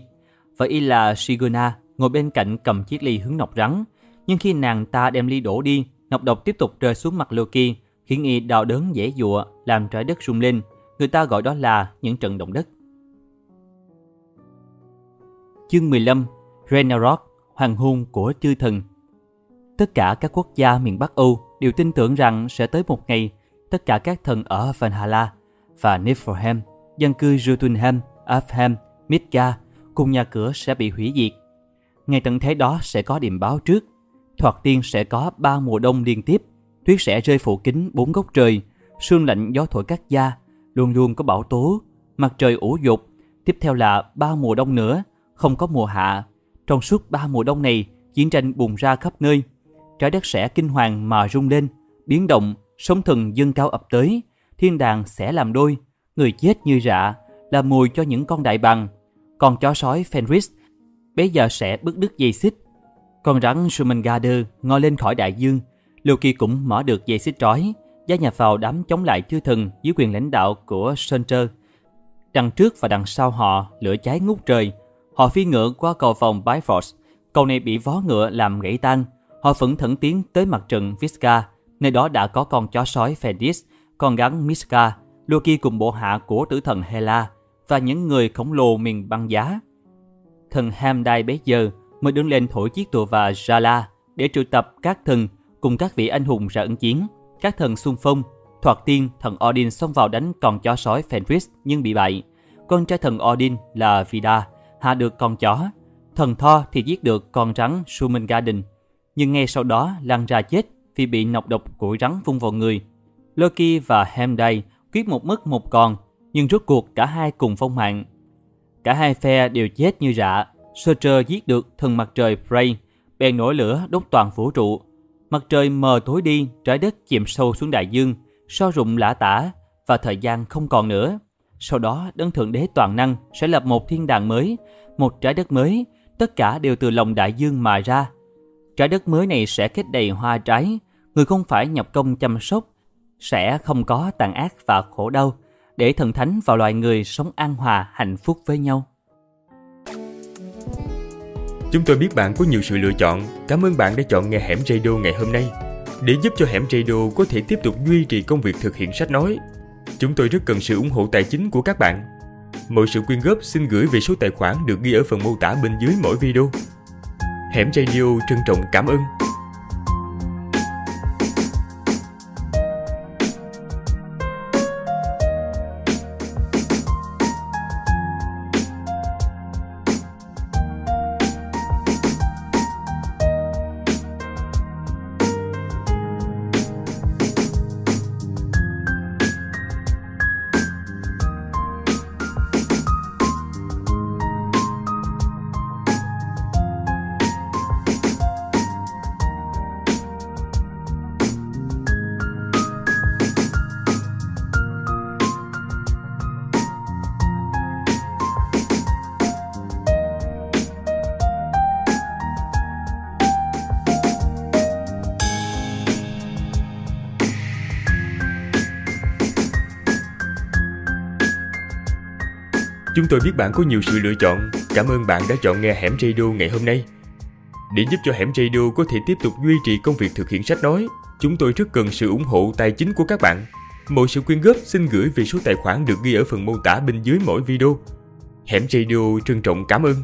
Và y là Shiguna ngồi bên cạnh cầm chiếc ly hướng nọc rắn. Nhưng khi nàng ta đem ly đổ đi, nọc độc tiếp tục rơi xuống mặt Loki, khiến y đau đớn dễ dụa, làm trái đất rung lên. Người ta gọi đó là những trận động đất. Chương 15 Ragnarok, hoàng hôn của chư thần Tất cả các quốc gia miền Bắc Âu đều tin tưởng rằng sẽ tới một ngày tất cả các thần ở Valhalla và Niflheim, dân cư Jotunheim, Alfheim, Midgard cùng nhà cửa sẽ bị hủy diệt. Ngày tận thế đó sẽ có điểm báo trước. Thoạt tiên sẽ có ba mùa đông liên tiếp, tuyết sẽ rơi phủ kín bốn góc trời, sương lạnh gió thổi cắt da, luôn luôn có bão tố, mặt trời ủ dục. Tiếp theo là ba mùa đông nữa, không có mùa hạ. Trong suốt ba mùa đông này, chiến tranh bùng ra khắp nơi. Trái đất sẽ kinh hoàng mà rung lên, biến động sóng thần dâng cao ập tới, thiên đàng sẽ làm đôi, người chết như rạ, là mùi cho những con đại bàng. Còn chó sói Fenris bây giờ sẽ bứt đứt dây xích. Con rắn Sumengader ngồi lên khỏi đại dương, Loki cũng mở được dây xích trói, gia nhập vào đám chống lại chư thần dưới quyền lãnh đạo của Sunter. Đằng trước và đằng sau họ lửa cháy ngút trời, họ phi ngựa qua cầu vòng Bifrost, cầu này bị vó ngựa làm gãy tan, họ vẫn thẫn tiến tới mặt trận Visca, Nơi đó đã có con chó sói Fenris, con gắn Miska, Loki cùng bộ hạ của tử thần Hela và những người khổng lồ miền băng giá. Thần Hamdai bấy giờ mới đứng lên thổi chiếc tùa và Jala để triệu tập các thần cùng các vị anh hùng ra ứng chiến. Các thần xung phong, thoạt tiên thần Odin xông vào đánh con chó sói Fenris nhưng bị bại. Con trai thần Odin là Vida hạ được con chó. Thần Thor thì giết được con rắn Sumengarden. Nhưng ngay sau đó lăn ra chết vì bị nọc độc của rắn phun vào người. Loki và Hemday quyết một mất một còn, nhưng rốt cuộc cả hai cùng phong mạng. Cả hai phe đều chết như rạ. Surtur giết được thần mặt trời Frey, bèn nổi lửa đốt toàn vũ trụ. Mặt trời mờ tối đi, trái đất chìm sâu xuống đại dương, so rụng lã tả và thời gian không còn nữa. Sau đó, đấng thượng đế toàn năng sẽ lập một thiên đàng mới, một trái đất mới, tất cả đều từ lòng đại dương mà ra, Trái đất mới này sẽ kết đầy hoa trái, người không phải nhập công chăm sóc, sẽ không có tàn ác và khổ đau, để thần thánh và loài người sống an hòa hạnh phúc với nhau. Chúng tôi biết bạn có nhiều sự lựa chọn. Cảm ơn bạn đã chọn nghe Hẻm Radio ngày hôm nay. Để giúp cho Hẻm Radio có thể tiếp tục duy trì công việc thực hiện sách nói, chúng tôi rất cần sự ủng hộ tài chính của các bạn. Mọi sự quyên góp xin gửi về số tài khoản được ghi ở phần mô tả bên dưới mỗi video. Hẻm Radio trân trọng cảm ơn. Chúng tôi biết bạn có nhiều sự lựa chọn. Cảm ơn bạn đã chọn nghe Hẻm Radio ngày hôm nay. Để giúp cho Hẻm Radio có thể tiếp tục duy trì công việc thực hiện sách nói, chúng tôi rất cần sự ủng hộ tài chính của các bạn. Mọi sự quyên góp xin gửi về số tài khoản được ghi ở phần mô tả bên dưới mỗi video. Hẻm Radio trân trọng cảm ơn.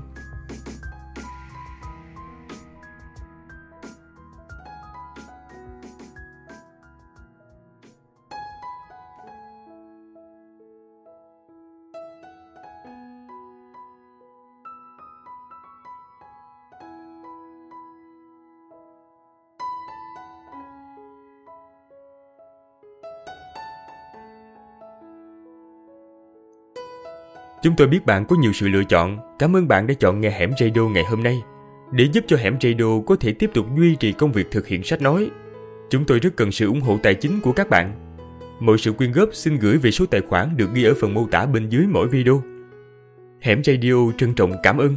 Chúng tôi biết bạn có nhiều sự lựa chọn. Cảm ơn bạn đã chọn nghe Hẻm Radio ngày hôm nay. Để giúp cho Hẻm Radio có thể tiếp tục duy trì công việc thực hiện sách nói, chúng tôi rất cần sự ủng hộ tài chính của các bạn. Mọi sự quyên góp xin gửi về số tài khoản được ghi ở phần mô tả bên dưới mỗi video. Hẻm Radio trân trọng cảm ơn.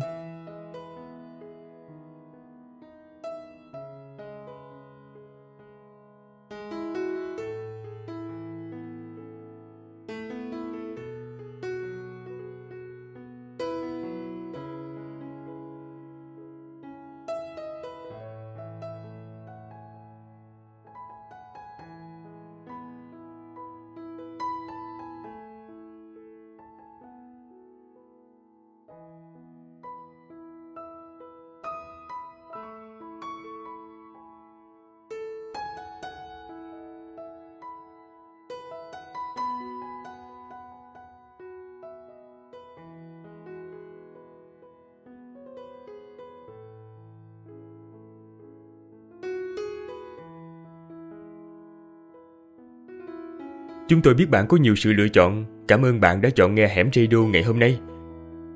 Chúng tôi biết bạn có nhiều sự lựa chọn. Cảm ơn bạn đã chọn nghe Hẻm Radio ngày hôm nay.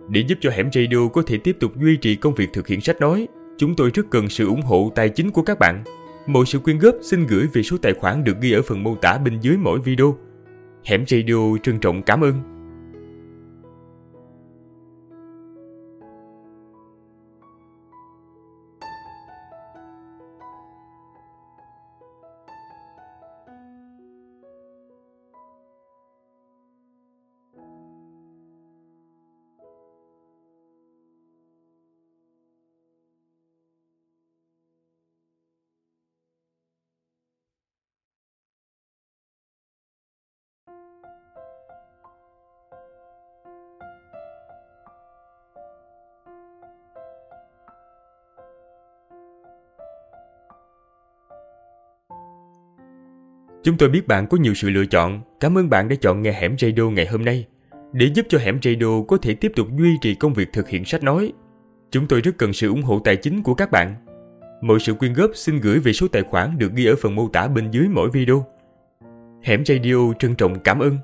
Để giúp cho Hẻm Radio có thể tiếp tục duy trì công việc thực hiện sách nói, chúng tôi rất cần sự ủng hộ tài chính của các bạn. Mọi sự quyên góp xin gửi về số tài khoản được ghi ở phần mô tả bên dưới mỗi video. Hẻm Radio trân trọng cảm ơn. Chúng tôi biết bạn có nhiều sự lựa chọn. Cảm ơn bạn đã chọn nghe Hẻm Radio ngày hôm nay. Để giúp cho Hẻm Radio có thể tiếp tục duy trì công việc thực hiện sách nói, chúng tôi rất cần sự ủng hộ tài chính của các bạn. Mọi sự quyên góp xin gửi về số tài khoản được ghi ở phần mô tả bên dưới mỗi video. Hẻm Radio trân trọng cảm ơn.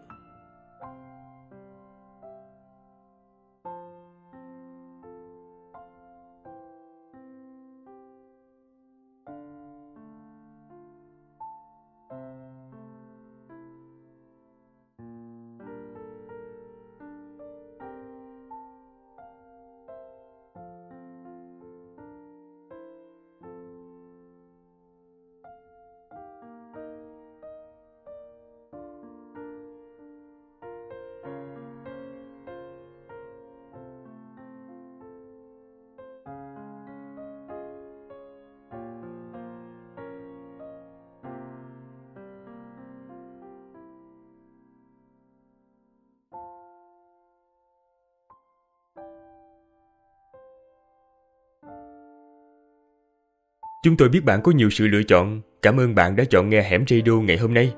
Chúng tôi biết bạn có nhiều sự lựa chọn. Cảm ơn bạn đã chọn nghe Hẻm Radio ngày hôm nay.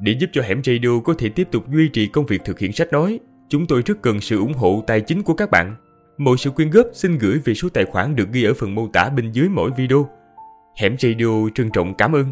Để giúp cho Hẻm Radio có thể tiếp tục duy trì công việc thực hiện sách nói, chúng tôi rất cần sự ủng hộ tài chính của các bạn. Mọi sự quyên góp xin gửi về số tài khoản được ghi ở phần mô tả bên dưới mỗi video. Hẻm Radio trân trọng cảm ơn.